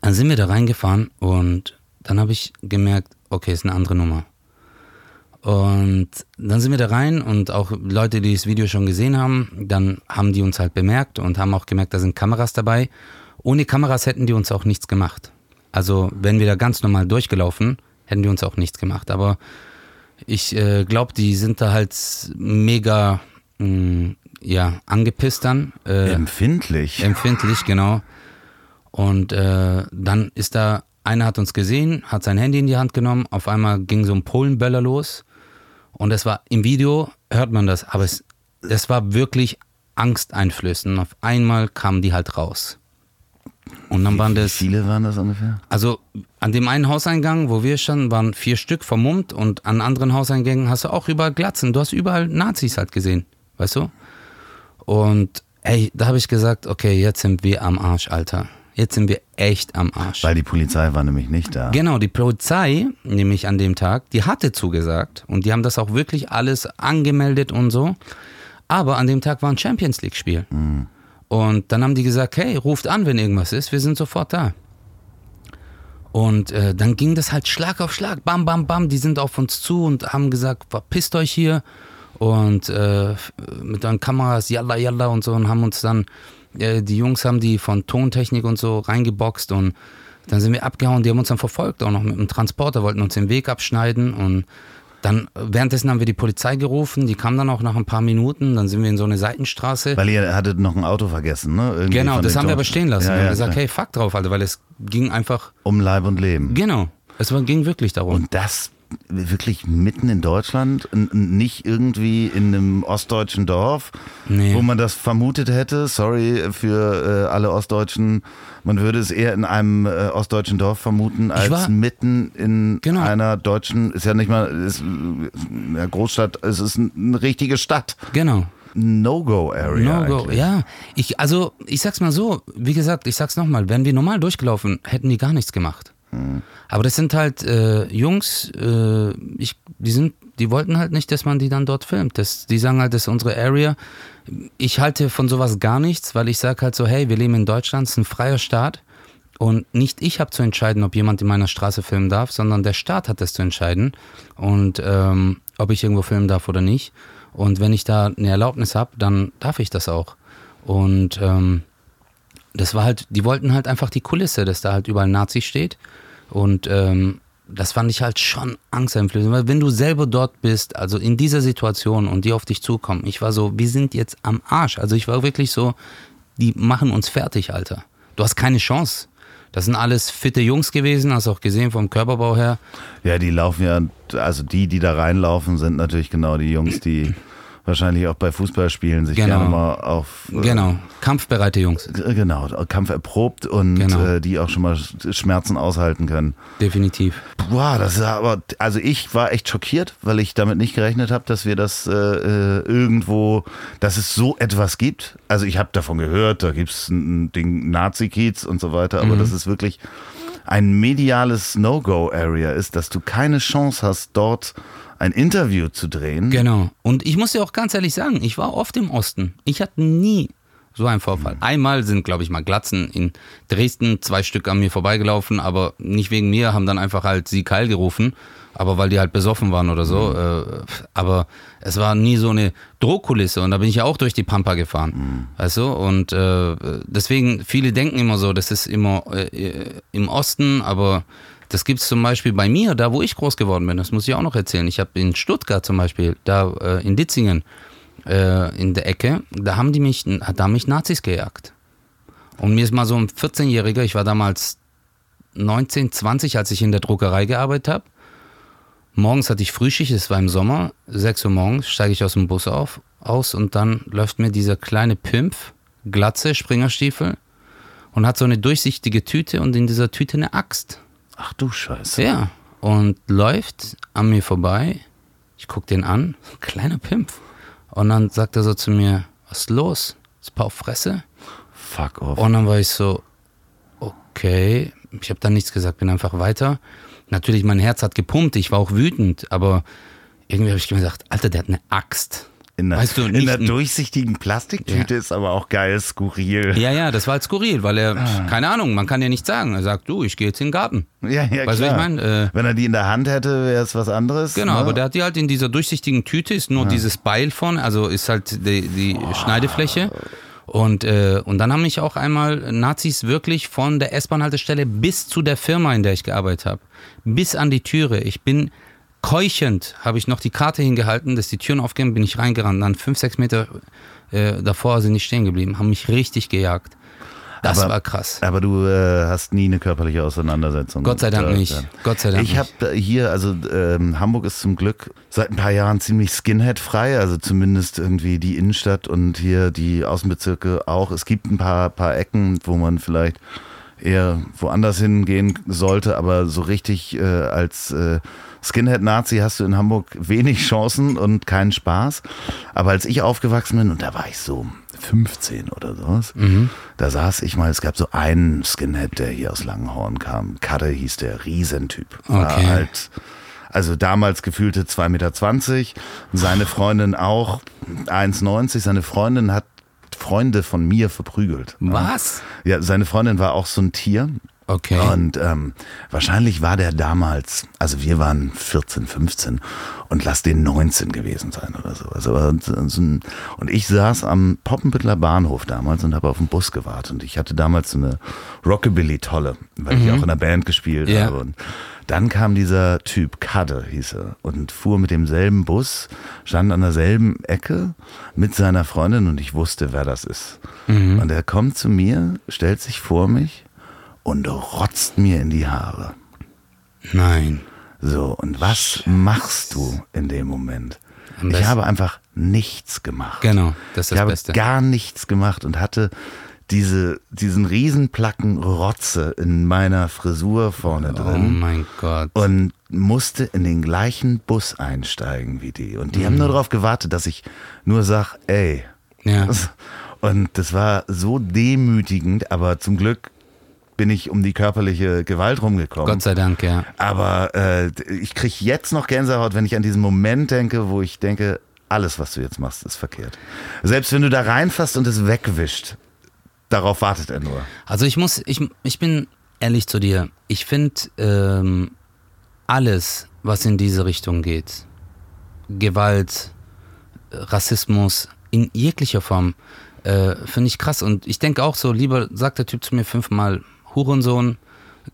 Dann sind wir da reingefahren und dann habe ich gemerkt, okay, ist eine andere Nummer. Und dann sind wir da rein und auch Leute, die das Video schon gesehen haben, dann haben die uns halt bemerkt und haben auch gemerkt, da sind Kameras dabei. Ohne Kameras hätten die uns auch nichts gemacht. Also wenn wir da ganz normal durchgelaufen, hätten die uns auch nichts gemacht. Aber ich äh, glaube, die sind da halt mega mh, ja, angepisst dann. Äh, Empfindlich. Empfindlich, genau. Und äh, dann ist da, einer hat uns gesehen, hat sein Handy in die Hand genommen, auf einmal ging so ein Polenböller los. Und es war im Video, hört man das, aber es, es war wirklich angsteinflößend. Auf einmal kamen die halt raus. Und dann waren Wie das, viele waren das ungefähr? also an dem einen Hauseingang, wo wir standen, waren vier Stück vermummt und an anderen Hauseingängen hast du auch überall Glatzen. Du hast überall Nazis halt gesehen, weißt du? Und ey, da habe ich gesagt, okay, jetzt sind wir am Arsch, Alter. Jetzt sind wir echt am Arsch. Weil die Polizei war nämlich nicht da. Genau, die Polizei, nämlich an dem Tag, die hatte zugesagt und die haben das auch wirklich alles angemeldet und so. Aber an dem Tag war ein Champions League-Spiel. Und dann haben die gesagt, hey, ruft an, wenn irgendwas ist, wir sind sofort da. Und äh, dann ging das halt Schlag auf Schlag, bam, bam, bam, die sind auf uns zu und haben gesagt, verpisst euch hier. Und äh, mit den Kameras, yalla, yalla und so und haben uns dann, äh, die Jungs haben die von Tontechnik und so reingeboxt und dann sind wir abgehauen, die haben uns dann verfolgt, auch noch mit dem Transporter, wollten uns den Weg abschneiden und dann, währenddessen haben wir die Polizei gerufen, die kam dann auch nach ein paar Minuten, dann sind wir in so eine Seitenstraße. Weil ihr hattet noch ein Auto vergessen, ne? Irgendwie Genau, das haben wir Ton- aber stehen lassen. Ja, wir haben ja, gesagt, klar. hey, fuck drauf, Alter, weil es ging einfach, Um Leib und Leben. genau, es ging wirklich darum. Und das wirklich mitten in Deutschland, nicht irgendwie in einem ostdeutschen Dorf, Nee. wo man das vermutet hätte. Sorry für äh, alle Ostdeutschen. Man würde es eher in einem äh, ostdeutschen Dorf vermuten, als war- mitten in Genau. einer deutschen, ist ja nicht mal, ist eine Großstadt, es ist eine richtige Stadt. Genau. No-Go-Area. No go, eigentlich. ja. Ich, also, ich sag's mal so, wie gesagt, ich sag's nochmal, wären wir normal durchgelaufen, hätten die gar nichts gemacht. Aber das sind halt äh, Jungs, äh, ich, die sind, die wollten halt nicht, dass man die dann dort filmt. Das, die sagen halt, das ist unsere Area. Ich halte von sowas gar nichts, weil ich sag halt so, hey, wir leben in Deutschland, es ist ein freier Staat. Und nicht ich habe zu entscheiden, ob jemand in meiner Straße filmen darf, sondern der Staat hat es zu entscheiden. Und ähm, ob ich irgendwo filmen darf oder nicht. Und wenn ich da eine Erlaubnis habe, dann darf ich das auch. Und ähm, das war halt, die wollten halt einfach die Kulisse, dass da halt überall Nazi steht. Und ähm, das fand ich halt schon angsteinflößend, weil wenn du selber dort bist, also in dieser Situation und die auf dich zukommen, ich war so, wir sind jetzt am Arsch. Also ich war wirklich so, die machen uns fertig, Alter. Du hast keine Chance. Das sind alles fitte Jungs gewesen, hast auch gesehen vom Körperbau her. Ja, die laufen ja, also die, die da reinlaufen, sind natürlich genau die Jungs, die wahrscheinlich auch bei Fußballspielen sich Genau. gerne mal auf äh, Genau, kampfbereite Jungs, G- Genau, Kampf erprobt und Genau. äh, die auch schon mal Schmerzen aushalten können. definitiv. Boah, das ist aber, also ich war echt schockiert, weil ich damit nicht gerechnet habe, dass wir das äh, äh, irgendwo, dass es so etwas gibt. Also ich habe davon gehört, da gibt es ein Ding Nazi-Kiez und so weiter, aber dass es wirklich ein mediales No-Go-Area ist, dass du keine Chance hast, dort ein Interview zu drehen. Genau. Und ich muss dir auch ganz ehrlich sagen, ich war oft im Osten. Ich hatte nie so einen Vorfall. Einmal sind, glaube ich, mal Glatzen in Dresden, zwei Stück an mir vorbeigelaufen, aber nicht wegen mir, haben dann einfach halt sie Keil gerufen, aber weil die halt besoffen waren oder so. Äh, aber es war nie so eine Drohkulisse und da bin ich ja auch durch die Pampa gefahren. Weißt du? Und äh, deswegen, viele denken immer so, das ist immer äh, im Osten, aber das gibt es zum Beispiel bei mir, da wo ich groß geworden bin, das muss ich auch noch erzählen. Ich habe in Stuttgart zum Beispiel, da äh, in Ditzingen, äh, in der Ecke, da haben die mich, da haben mich Nazis gejagt. Und mir ist mal so ein 14-Jähriger, ich war damals 19, 20, als ich in der Druckerei gearbeitet habe. Morgens hatte ich Frühschicht, es war im Sommer, 6 Uhr morgens, steige ich aus dem Bus auf, aus und dann läuft mir dieser kleine Pimpf, Glatze, Springerstiefel und hat so eine durchsichtige Tüte und in dieser Tüte eine Axt. Ach du Scheiße. Ja, und läuft an mir vorbei. Ich guck den an, kleiner Pimpf. Und dann sagt er so zu mir, was ist los? Ist ein paar auf Fresse? Fuck off. Und dann war ich so, okay. Ich habe dann nichts gesagt, bin einfach weiter. Natürlich, mein Herz hat gepumpt, ich war auch wütend, aber irgendwie habe ich mir gedacht, Alter, der hat eine Axt. In der, weißt du, in nicht der ein- durchsichtigen Plastiktüte ist aber auch geil, skurril. Ja, ja, das war halt skurril, weil er, keine Ahnung, man kann ja nicht sagen. Er sagt, du, ich gehe jetzt in den Garten. Ja, ja, Weißt du, klar. was ich meine? Äh, Wenn er die in der Hand hätte, wäre es was anderes. Genau, ne? aber der hat die halt in dieser durchsichtigen Tüte, ist nur dieses Beil vorne, also ist halt die, die Schneidefläche. Und, äh, und dann haben mich auch einmal Nazis wirklich von der S-Bahn-Haltestelle bis zu der Firma, in der ich gearbeitet habe, bis an die Türe. Ich bin keuchend, habe ich noch die Karte hingehalten, dass die Türen aufgehen, bin ich reingerannt. Dann fünf, sechs Meter äh, davor sind die stehen geblieben, haben mich richtig gejagt. Das Aber- war krass. Aber du äh, hast nie eine körperliche Auseinandersetzung. Gott sei Dank gehabt, nicht. Gott sei Dank Ich habe hier, also ähm, Hamburg ist zum Glück seit ein paar Jahren ziemlich Skinhead-frei, also zumindest irgendwie die Innenstadt und hier die Außenbezirke auch. Es gibt ein paar, paar Ecken, wo man vielleicht eher woanders hingehen sollte, aber so richtig äh, als äh, Skinhead-Nazi hast du in Hamburg wenig Chancen und keinen Spaß. Aber als ich aufgewachsen bin, und da war ich so 15 oder sowas, Mhm. da saß ich mal, es gab so einen Skinhead, der hier aus Langenhorn kam. Kadde hieß der, Riesentyp. War Okay. halt, also damals gefühlte 2,20 Meter. Seine Freundin auch 1,90. Seine Freundin hat Freunde von mir verprügelt. Was? Ja, seine Freundin war auch so ein Tier. Okay. Und ähm, wahrscheinlich war der damals, also wir waren 14, 15 und lass den 19 gewesen sein oder so. Also, äh, und ich saß am Poppenbüttler Bahnhof damals und habe auf den Bus gewartet. Und ich hatte damals so eine Rockabilly-Tolle, weil ich auch in der Band gespielt Ja. habe. Und dann kam dieser Typ, Kadde hieß er, und fuhr mit demselben Bus, stand an derselben Ecke mit seiner Freundin und ich wusste, wer das ist. Und er kommt zu mir, stellt sich vor mich und rotzt mir in die Haare. Nein. So, und was machst du in dem Moment? Ich habe einfach nichts gemacht. Genau, das ist das ich habe Beste. gar nichts gemacht und hatte diese, diesen Riesenplacken Rotze in meiner Frisur vorne Oh drin mein Gott. und musste in den gleichen Bus einsteigen wie die. Und die haben Mhm. nur darauf gewartet, dass ich nur sag, ey. Ja. Und das war so demütigend, aber zum Glück bin ich um die körperliche Gewalt rumgekommen. Gott sei Dank, ja. Aber äh, ich kriege jetzt noch Gänsehaut, wenn ich an diesen Moment denke, wo ich denke, alles, was du jetzt machst, ist verkehrt. Selbst wenn du da reinfasst und es wegwischt, darauf wartet er nur. Also ich muss, ich, ich bin ehrlich zu dir. Ich finde ähm, alles, was in diese Richtung geht, Gewalt, Rassismus in jeglicher Form, äh, finde ich krass. Und ich denke auch so, lieber sagt der Typ zu mir fünfmal Hurensohn,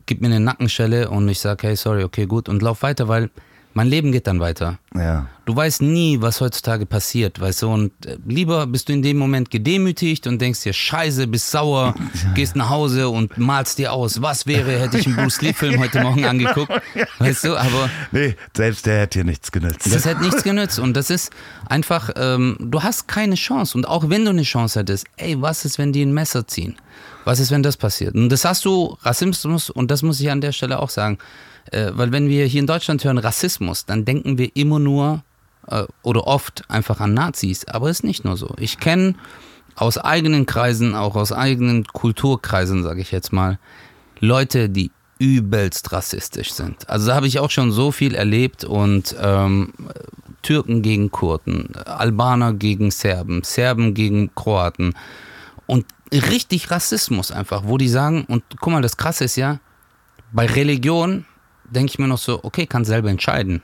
gib mir eine Nackenschelle und ich sage, hey, sorry, okay, gut. Und lauf weiter, weil mein Leben geht dann weiter. Ja. Du weißt nie, was heutzutage passiert, weißt du, und äh, lieber bist du in dem Moment gedemütigt und denkst dir, scheiße, bist sauer, gehst nach Hause und malst dir aus, was wäre, hätte ich einen Bruce Lee-Film heute Morgen angeguckt, weißt du, aber Nee, selbst der hätte dir nichts genützt. das hat nichts genützt und das ist einfach, ähm, du hast keine Chance und auch wenn du eine Chance hättest, ey, was ist, wenn die ein Messer ziehen? Was ist, wenn das passiert? Und das hast du, Rassismus, und das muss ich an der Stelle auch sagen, äh, weil wenn wir hier in Deutschland hören Rassismus, dann denken wir immer nur äh, oder oft einfach an Nazis, aber ist nicht nur so. Ich kenne aus eigenen Kreisen, auch aus eigenen Kulturkreisen, sage ich jetzt mal, Leute, die übelst rassistisch sind. Also da habe ich auch schon so viel erlebt und ähm, Türken gegen Kurden, Albaner gegen Serben, Serben gegen Kroaten und richtig Rassismus einfach, wo die sagen, und guck mal, das Krasse ist ja, bei Religion denke ich mir noch so, okay, kannst selber entscheiden.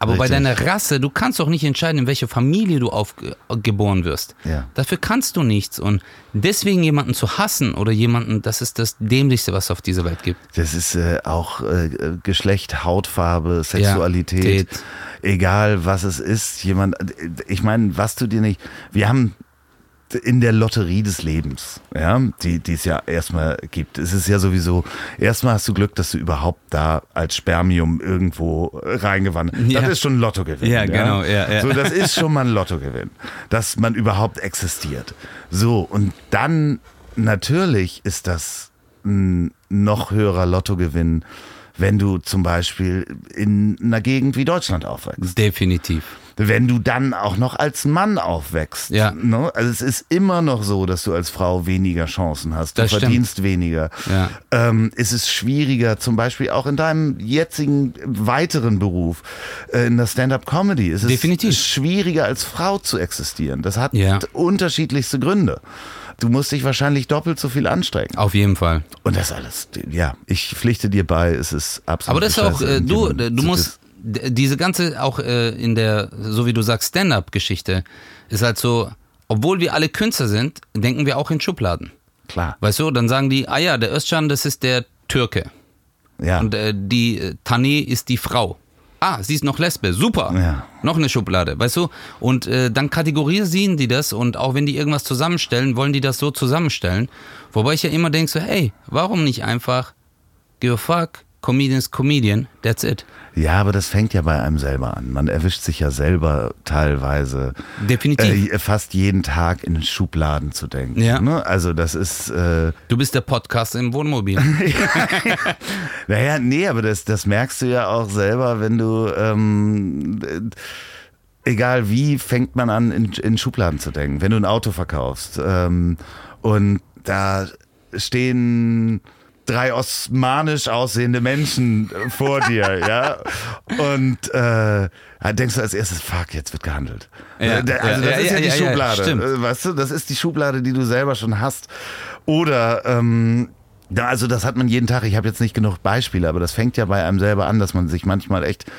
Aber bei Richtig. deiner Rasse, du kannst doch nicht entscheiden, in welche Familie du aufgeboren wirst. Ja. Dafür kannst du nichts. Und deswegen jemanden zu hassen oder jemanden, das ist das Dämlichste, was es auf dieser Welt gibt. Das ist äh, auch äh, Geschlecht, Hautfarbe, Sexualität, Tät. egal was es ist. Jemand, ich meine, was du dir nicht. Wir haben in der Lotterie des Lebens, ja, die, die es ja erstmal gibt. Es ist ja sowieso, erstmal hast du Glück, dass du überhaupt da als Spermium irgendwo reingewandert. Ja. Das ist schon ein Lottogewinn. Ja, genau, ja, ja. So, das ist schon mal ein Lottogewinn, dass man überhaupt existiert. So, und dann natürlich ist das ein noch höherer Lottogewinn, wenn du zum Beispiel in einer Gegend wie Deutschland aufwächst. Definitiv. Wenn du dann auch noch als Mann aufwächst. Ja. Ne? Also es ist immer noch so, dass du als Frau weniger Chancen hast. Du Das stimmt. verdienst weniger. Ja. Ähm, es ist schwieriger, zum Beispiel auch in deinem jetzigen weiteren Beruf, äh, in der Stand-up-Comedy. Es ist Definitiv. schwieriger als Frau zu existieren. Das hat Ja. unterschiedlichste Gründe. Du musst dich wahrscheinlich doppelt so viel anstrengen. Auf jeden Fall. Und das alles, ja, ich pflichte dir bei, es ist absolut. Aber das ist auch, äh, du, du musst, diese ganze, auch äh, in der, so wie du sagst, Stand-up-Geschichte, ist halt so, obwohl wir alle Künstler sind, denken wir auch in Schubladen. Klar, Weißt du, dann sagen die, ah ja, der Özcan, das ist der Türke. ja. Und äh, die äh, Tane ist die Frau. Ah, sie ist noch Lesbe, super. Ja. Noch eine Schublade, weißt du? Und äh, dann kategorisieren die das und auch wenn die irgendwas zusammenstellen, wollen die das so zusammenstellen. Wobei ich ja immer denke so, hey, warum nicht einfach give a fuck, Comedian's Comedian, that's it. Ja, aber das fängt ja bei einem selber an. Man erwischt sich ja selber teilweise Definitiv. äh, fast jeden Tag in Schubladen zu denken. Ja. Ne? Also das ist, äh, Du bist der Podcast im Wohnmobil. naja, nee, aber das, das merkst du ja auch selber, wenn du, ähm, äh, egal wie, fängt man an, in, in Schubladen zu denken. Wenn du ein Auto verkaufst ähm, und da stehen drei osmanisch aussehende Menschen vor dir, ja, und äh, dann denkst du als erstes, fuck, jetzt wird gehandelt. Ja, Da- also das ja, ist ja, ja, die Schublade, äh, weißt du, das ist die Schublade, die du selber schon hast. Oder ähm, also das hat man jeden Tag. Ich habe jetzt nicht genug Beispiele, aber das fängt ja bei einem selber an, dass man sich manchmal echt äh,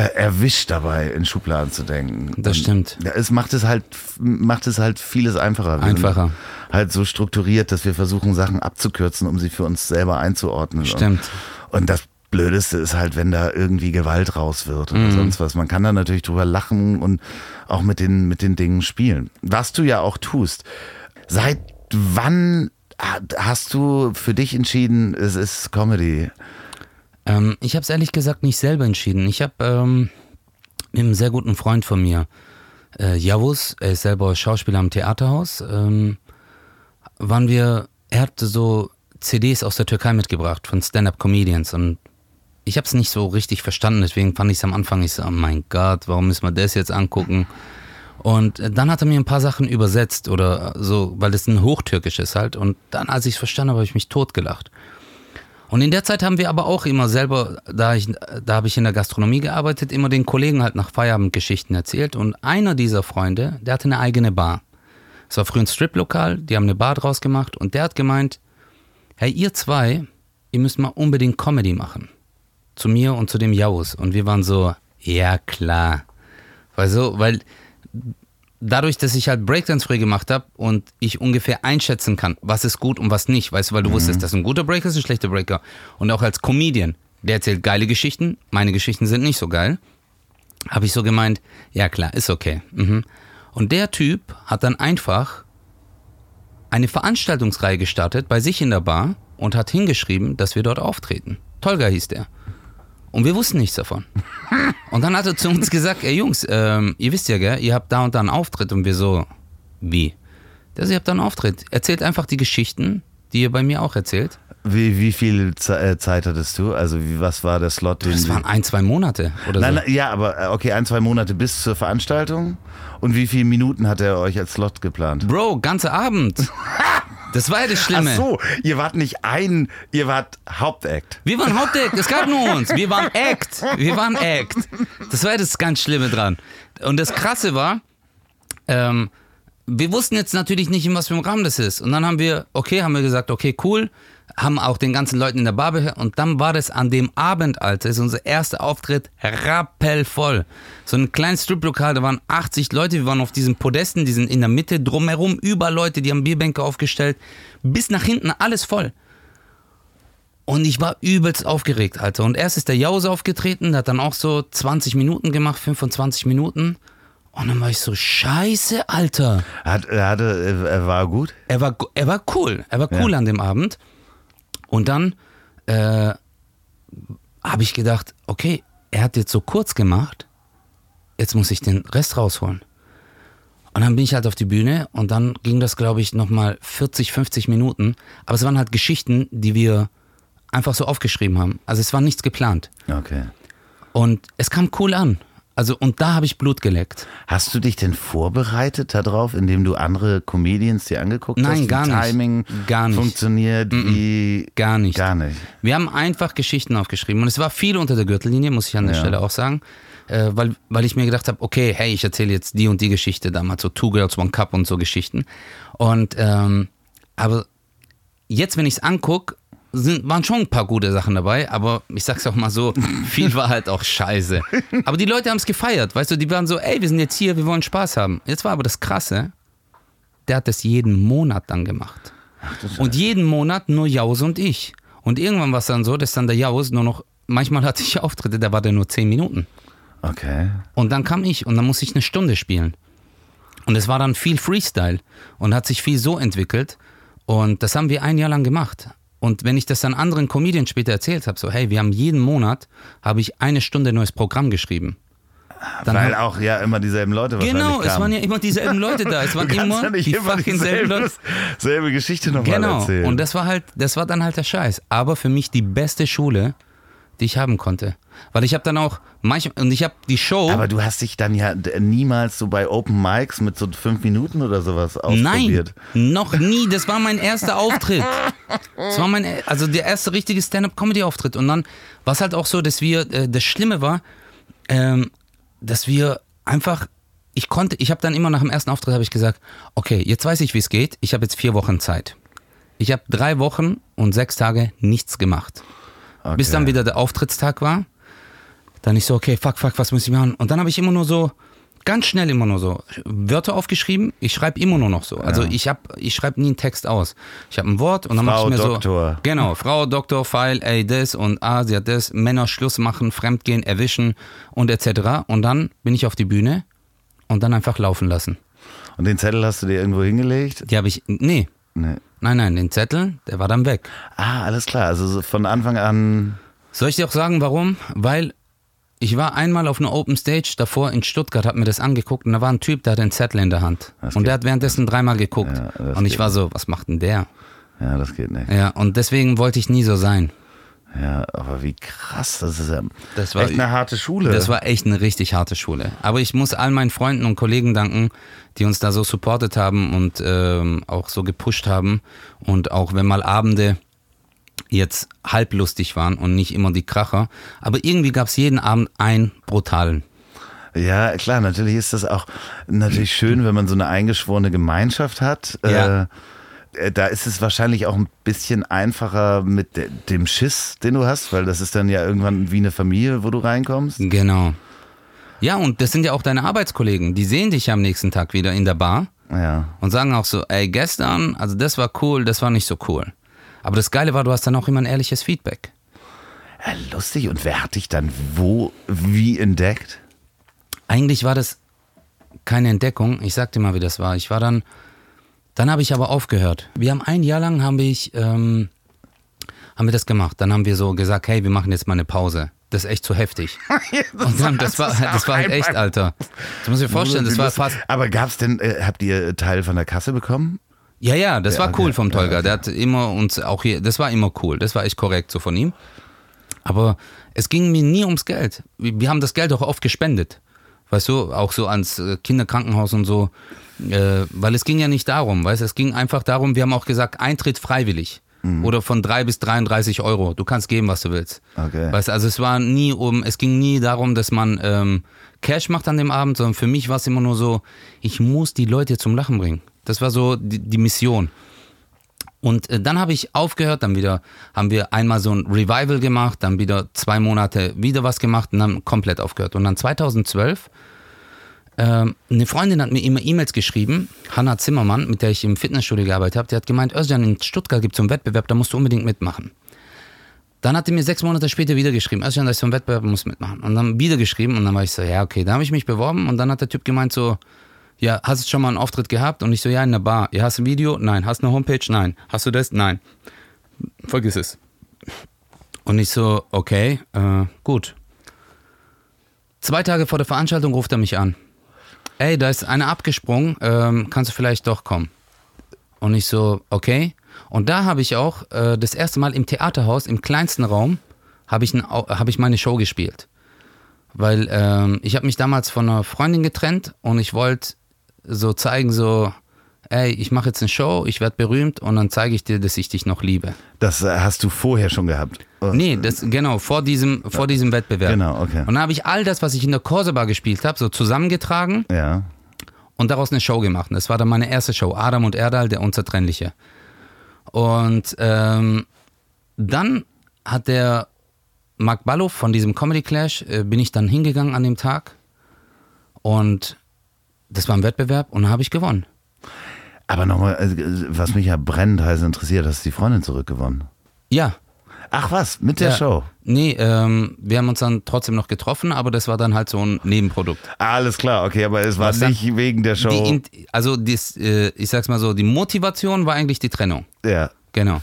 erwischt dabei, in Schubladen zu denken. Das Und, stimmt. Ja, es macht es halt, macht es halt vieles einfacher. Wir Einfacher. Halt so strukturiert, dass wir versuchen, Sachen abzukürzen, um sie für uns selber einzuordnen. Stimmt. Und, und das Blödeste ist halt, wenn da irgendwie Gewalt raus wird oder Mhm. sonst was. Man kann da natürlich drüber lachen und auch mit den, mit den Dingen spielen. Was du ja auch tust. Seit wann ha- hast du für dich entschieden, es ist Comedy? Ähm, ich habe es ehrlich gesagt nicht selber entschieden. Ich habe ähm, mit einem sehr guten Freund von mir, äh, Javus, er ist selber Schauspieler am Theaterhaus, ähm, waren wir, er hatte so CDs aus der Türkei mitgebracht von Stand-Up-Comedians und ich habe es nicht so richtig verstanden, deswegen fand ich es am Anfang, ich so, oh mein Gott, warum müssen wir das jetzt angucken? Und äh, dann hat er mir ein paar Sachen übersetzt oder so, weil das ein Hochtürkisch ist halt. Und dann, als ich es verstanden habe, habe ich mich totgelacht. Und in der Zeit haben wir aber auch immer selber, da, ich, da habe ich in der Gastronomie gearbeitet, immer den Kollegen halt nach Feierabend Geschichten erzählt. Und einer dieser Freunde, der hatte eine eigene Bar. Es war früher ein Strip-Lokal, die haben eine Bar draus gemacht und der hat gemeint, hey, ihr zwei, ihr müsst mal unbedingt Comedy machen. Zu mir und zu dem Jaus. Und wir waren so, ja klar. Weil so, weil dadurch, dass ich halt Breakdance früher gemacht habe und ich ungefähr einschätzen kann, was ist gut und was nicht, weißt du, weil du wusstest, das ist ein guter Breaker, das ist ein schlechter Breaker. Und auch als Comedian Der erzählt geile Geschichten, meine Geschichten sind nicht so geil. Habe ich so gemeint, ja klar, ist okay. Mhm. Und der Typ hat dann einfach eine Veranstaltungsreihe gestartet bei sich in der Bar und hat hingeschrieben, dass wir dort auftreten. Tolga hieß der. Und wir wussten nichts davon. Und dann hat er zu uns gesagt, ey Jungs, ähm, ihr wisst ja, gell, ihr habt da und da einen Auftritt. Und wir so, wie? Der so, ihr habt da einen Auftritt. Erzählt einfach die Geschichten, die ihr bei mir auch erzählt. Wie, wie viel äh, Zeit hattest du? Also wie, was war der Slot? Den Das waren ein, zwei Monate oder nein, so. nein, ja, aber äh, okay, ein, zwei Monate bis zur Veranstaltung. Und wie viele Minuten hat er euch als Slot geplant? Bro, ganze Abend. Das war ja das Ach Schlimme. so, ihr wart nicht ein, ihr wart Hauptact. Wir waren Hauptact, es gab nur uns. Wir waren Act. Wir waren Act. Das war ja das ganz Schlimme dran. Und das Krasse war, ähm, wir wussten jetzt natürlich nicht, in was für einem Rahmen das ist. Und dann haben wir, okay, haben wir gesagt, okay, cool, haben auch den ganzen Leuten in der Bar gehört. Und dann war das an dem Abend, Alter, ist unser erster Auftritt rappelvoll. So ein kleines Striplokal, da waren 80 Leute, wir waren auf diesen Podesten, die sind in der Mitte, drumherum, über Leute, die haben Bierbänke aufgestellt, bis nach hinten, alles voll. Und ich war übelst aufgeregt, Alter. Und erst ist der Jause aufgetreten, der hat dann auch so 20 Minuten gemacht, 25 Minuten. Und dann war ich so, scheiße, Alter. Hat, er, hatte, er war gut? Er war, er war cool. Er war cool Ja. an dem Abend. Und dann äh, habe ich gedacht, okay, er hat jetzt so kurz gemacht, jetzt muss ich den Rest rausholen. Und dann bin ich halt auf die Bühne und dann ging das, glaube ich, nochmal 40, 50 Minuten. Aber es waren halt Geschichten, die wir einfach so aufgeschrieben haben. Also es war nichts geplant. Okay. Und es kam cool an. Also, und da habe ich Blut geleckt. Hast du dich denn vorbereitet darauf, indem du andere Comedians dir angeguckt hast? Nein, gar nicht. Timing Gar nicht. funktioniert, wie... Gar nicht. Gar nicht. Wir haben einfach Geschichten aufgeschrieben und es war viel unter der Gürtellinie, muss ich an der Ja. Stelle auch sagen, äh, weil, weil ich mir gedacht habe, okay, hey, ich erzähle jetzt die und die Geschichte, damals so Two Girls, One Cup und so Geschichten. Und ähm, aber jetzt, wenn ich es angucke, sind, waren schon ein paar gute Sachen dabei, aber ich sag's auch mal so, viel war halt auch scheiße. Aber die Leute haben es gefeiert, weißt du, die waren so, ey, wir sind jetzt hier, wir wollen Spaß haben. Jetzt war aber das Krasse, der hat das jeden Monat dann gemacht. Und jeden Monat nur Jaus und ich. Und irgendwann war es dann so, dass dann der Jaus nur noch, manchmal hatte ich Auftritte, da war der nur 10 Minuten. Okay. Und dann kam ich und dann musste ich eine Stunde spielen. Und es war dann viel Freestyle und hat sich viel so entwickelt. Und das haben wir ein Jahr lang gemacht. Und wenn ich das dann anderen Comedians später erzählt habe, so hey, wir haben jeden Monat, habe ich eine Stunde neues Programm geschrieben. Dann Weil auch ja immer dieselben Leute wahrscheinlich Genau, es kamen. waren ja immer dieselben Leute da. Es waren immer ja die immer fucking selben dieselbe, Leute. selbe Geschichte nochmal Genau. erzählen. Und das war halt, das war dann halt der Scheiß. Aber für mich die beste Schule, die ich haben konnte. Weil ich habe dann auch manchmal, und ich habe die Show. Aber du hast dich dann ja niemals so bei Open Mics mit so fünf Minuten oder sowas Nein, ausprobiert. noch nie. Das war mein erster Auftritt. Das war mein, also der erste richtige Stand-up-Comedy-Auftritt. Und dann war es halt auch so, dass wir, äh, das Schlimme war, ähm, dass wir einfach, ich konnte, ich habe dann immer nach dem ersten Auftritt habe ich gesagt, okay, jetzt weiß ich, wie es geht. Ich habe jetzt vier Wochen Zeit. Ich habe drei Wochen und sechs Tage nichts gemacht. Okay. Bis dann wieder der Auftrittstag war. Dann ich so, okay, fuck, fuck, was muss ich machen? Und dann habe ich immer nur so, ganz schnell immer nur so, Wörter aufgeschrieben. Ich schreibe immer nur noch so. Also ich hab, ich schreibe nie einen Text aus. Ich habe ein Wort und dann mache ich mir Doktor. so. Genau, Frau Doktor, Pfeil, ey, das und ah, sie hat das, Männer Schluss machen, Fremdgehen, erwischen und etc. Und dann bin ich auf die Bühne und dann einfach laufen lassen. Und den Zettel hast du dir irgendwo hingelegt? Die habe ich, nee, Nee. nein, nein, den Zettel, der war dann weg. Ah, alles klar. Also so von Anfang an. Soll ich dir auch sagen, warum? Weil ich war einmal auf einer Open Stage davor in Stuttgart, hab mir das angeguckt und da war ein Typ, der hat einen Zettel in der Hand. Das und der hat währenddessen dreimal geguckt. Ja, und ich war so, was macht denn der? Ja, das geht nicht. Ja, und deswegen wollte ich nie so sein. Ja, aber wie krass. Das ist ja Das war- echt eine harte Schule. Das war echt eine richtig harte Schule. Aber ich muss all meinen Freunden und Kollegen danken, die uns da so supportet haben und ähm, auch so gepusht haben. Und auch wenn mal Abende jetzt halblustig waren und nicht immer die Kracher. Aber irgendwie gab es jeden Abend einen brutalen. Ja, klar, natürlich ist das auch natürlich schön, wenn man so eine eingeschworene Gemeinschaft hat. Ja. Äh, da ist es wahrscheinlich auch ein bisschen einfacher mit de dem Schiss, den du hast, weil das ist dann ja irgendwann wie eine Familie, wo du reinkommst. Genau. Ja, und das sind ja auch deine Arbeitskollegen. Die sehen dich ja am nächsten Tag wieder in der Bar Ja. und sagen auch so, ey, gestern, also das war cool, das war nicht so cool. Aber das Geile war, du hast dann auch immer ein ehrliches Feedback. Ja, lustig. Und wer hat dich dann wo, wie entdeckt? Eigentlich war das keine Entdeckung. Ich sag dir mal, wie das war. Ich war dann, dann habe ich aber aufgehört. Wir haben ein Jahr lang haben wir, ähm, haben wir das gemacht. Dann haben wir so gesagt, hey, wir machen jetzt mal eine Pause. Das ist echt zu heftig. Und dann, das war, das war halt echt, Alter. Du musst dir vorstellen, das war fast. Aber gab's denn, äh, habt ihr Teil von der Kasse bekommen? Ja, ja, das Ja, war cool vom Ja, Tolga. okay. Der hat immer uns auch hier, das war immer cool. Das war echt korrekt so von ihm. Aber es ging mir nie ums Geld. Wir haben das Geld auch oft gespendet. Weißt du, auch so ans äh, Kinderkrankenhaus und so. Äh, weil es ging ja nicht darum, weißt du, es ging einfach darum, wir haben auch gesagt, Eintritt freiwillig. Mhm. Oder von 3 bis 33 Euro. Du kannst geben, was du willst. Okay. Weißt du, also es war nie um, es ging nie darum, dass man ähm, Cash macht an dem Abend, sondern für mich war es immer nur so, ich muss die Leute zum Lachen bringen. Das war so die, die Mission. Und äh, dann habe ich aufgehört, dann wieder haben wir einmal so ein Revival gemacht, dann wieder zwei Monate wieder was gemacht und dann komplett aufgehört. Und dann 2012, ähm, eine Freundin hat mir immer E-Mails geschrieben, Hanna Zimmermann, mit der ich im Fitnessstudio gearbeitet habe, die hat gemeint, Özcan, in Stuttgart gibt es so einen Wettbewerb, da musst du unbedingt mitmachen. Dann hat die mir sechs Monate später wieder geschrieben, Özcan, da ist so ein Wettbewerb, muss mitmachen. Und dann wieder geschrieben und dann war ich so, ja okay, da habe ich mich beworben und dann hat der Typ gemeint so, ja, hast du schon mal einen Auftritt gehabt? Und ich so, ja, in der Bar. Ja, hast du ein Video? Nein. Hast du eine Homepage? Nein. Hast du das? Nein. Vergiss es. Und ich so, okay, äh, gut. Zwei Tage vor der Veranstaltung ruft er mich an. Ey, da ist einer abgesprungen, ähm, kannst du vielleicht doch kommen? Und ich so, okay. Und da habe ich auch äh, das erste Mal im Theaterhaus, im kleinsten Raum, habe ich, hab ich meine Show gespielt. Weil ähm, ich habe mich damals von einer Freundin getrennt und ich wollte so zeigen, so, ey, ich mache jetzt eine Show, ich werde berühmt und dann zeige ich dir, dass ich dich noch liebe. Das äh, hast du vorher schon gehabt. Nee, das genau, vor diesem, vor diesem Wettbewerb. Genau, okay. Und dann habe ich all das, was ich in der Corsa gespielt habe, so zusammengetragen Ja. und daraus eine Show gemacht. Das war dann meine erste Show, Adam und Erdal, der Unzertrennliche. Und ähm, dann hat der Mark Ballow von diesem Comedy Clash, äh, bin ich dann hingegangen an dem Tag und das war ein Wettbewerb und habe ich gewonnen. Aber nochmal, äh, was mich ja brennend heiß interessiert, hast du die Freundin zurückgewonnen. Ja. Ach was, mit der ja. Show. Nee, ähm, wir haben uns dann trotzdem noch getroffen, aber das war dann halt so ein Nebenprodukt. Alles klar, okay, aber es war nicht wegen der Show. Die, also dies, äh, ich sag's mal so, die Motivation war eigentlich die Trennung. ja. Genau.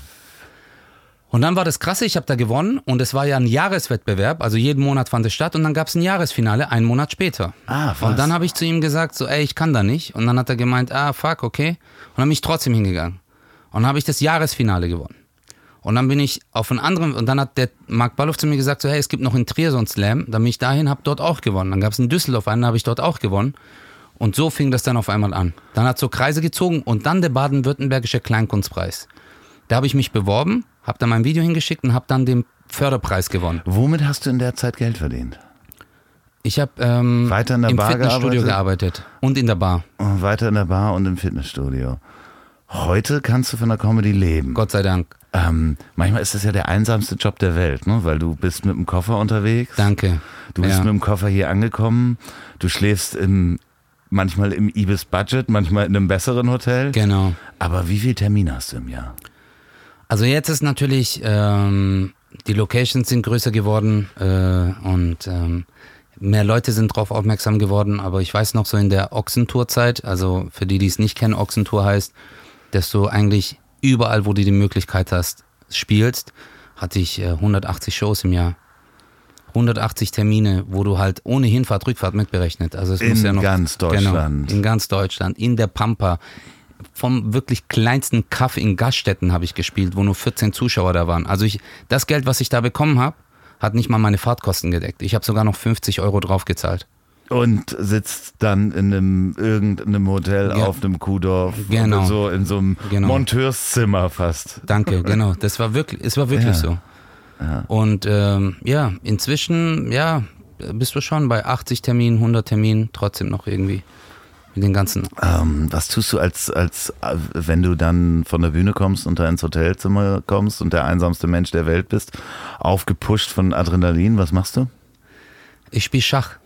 Und dann war das krasse, ich habe da gewonnen und es war ja ein Jahreswettbewerb, also jeden Monat fand es statt und dann gab es ein Jahresfinale einen Monat später. Ah, was? Und dann habe ich zu ihm gesagt, so, ey, ich kann da nicht. Und dann hat er gemeint, ah, fuck, okay. Und dann bin ich trotzdem hingegangen. Und dann habe ich das Jahresfinale gewonnen. Und dann bin ich auf einen anderen, und dann hat der Marc Ballow zu mir gesagt, so, hey, es gibt noch in Trier so einen Slam. Dann bin ich dahin, habe dort auch gewonnen. Dann gab es in Düsseldorf einen, habe ich dort auch gewonnen. Und so fing das dann auf einmal an. Dann hat so Kreise gezogen und dann der baden-württembergische Kleinkunstpreis. Da habe ich mich beworben, habe dann mein Video hingeschickt und habe dann den Förderpreis gewonnen. Womit hast du in der Zeit Geld verdient? Ich habe ähm, Weiter in der im Bar Fitnessstudio gearbeitet? gearbeitet und in der Bar. Oh, Weiter in der Bar und im Fitnessstudio. Heute kannst du von der Comedy leben. Gott sei Dank. Ähm, manchmal ist das ja der einsamste Job der Welt, ne? weil du bist mit dem Koffer unterwegs. Danke. Du bist ja. mit dem Koffer hier angekommen. Du schläfst im, manchmal im Ibis Budget, manchmal in einem besseren Hotel. Genau. Aber wie viel Termine hast du im Jahr? Also jetzt ist natürlich, ähm, die Locations sind größer geworden äh, und ähm, mehr Leute sind drauf aufmerksam geworden. Aber ich weiß noch so in der Ochsentour-Zeit, also für die, die es nicht kennen, Ochsentour heißt, dass du eigentlich überall, wo du die Möglichkeit hast, spielst, hatte ich äh, 180 Shows im Jahr. 180 Termine, wo du halt ohne Hinfahrt, Rückfahrt mitberechnet. Also es In muss ja noch, ganz Deutschland. Genau, in ganz Deutschland, in der Pampa. Vom wirklich kleinsten Kaff in Gaststätten habe ich gespielt, wo nur 14 Zuschauer da waren. Also ich, das Geld, was ich da bekommen habe, hat nicht mal meine Fahrtkosten gedeckt. Ich habe sogar noch 50 Euro draufgezahlt. Und sitzt dann in einem irgendeinem Hotel Ja. auf einem Kuhdorf. Genau. So in so einem Genau. Monteurszimmer fast. Danke, genau. Das war wirklich, es war wirklich Ja. so. Und ähm, ja, inzwischen, ja, bist du schon bei 80 Terminen, 100 Terminen, trotzdem noch irgendwie mit den ganzen. Ähm, was tust du als, als, äh, wenn du dann von der Bühne kommst und da ins Hotelzimmer kommst und der einsamste Mensch der Welt bist, aufgepusht von Adrenalin, was machst du? Ich spiele Schach.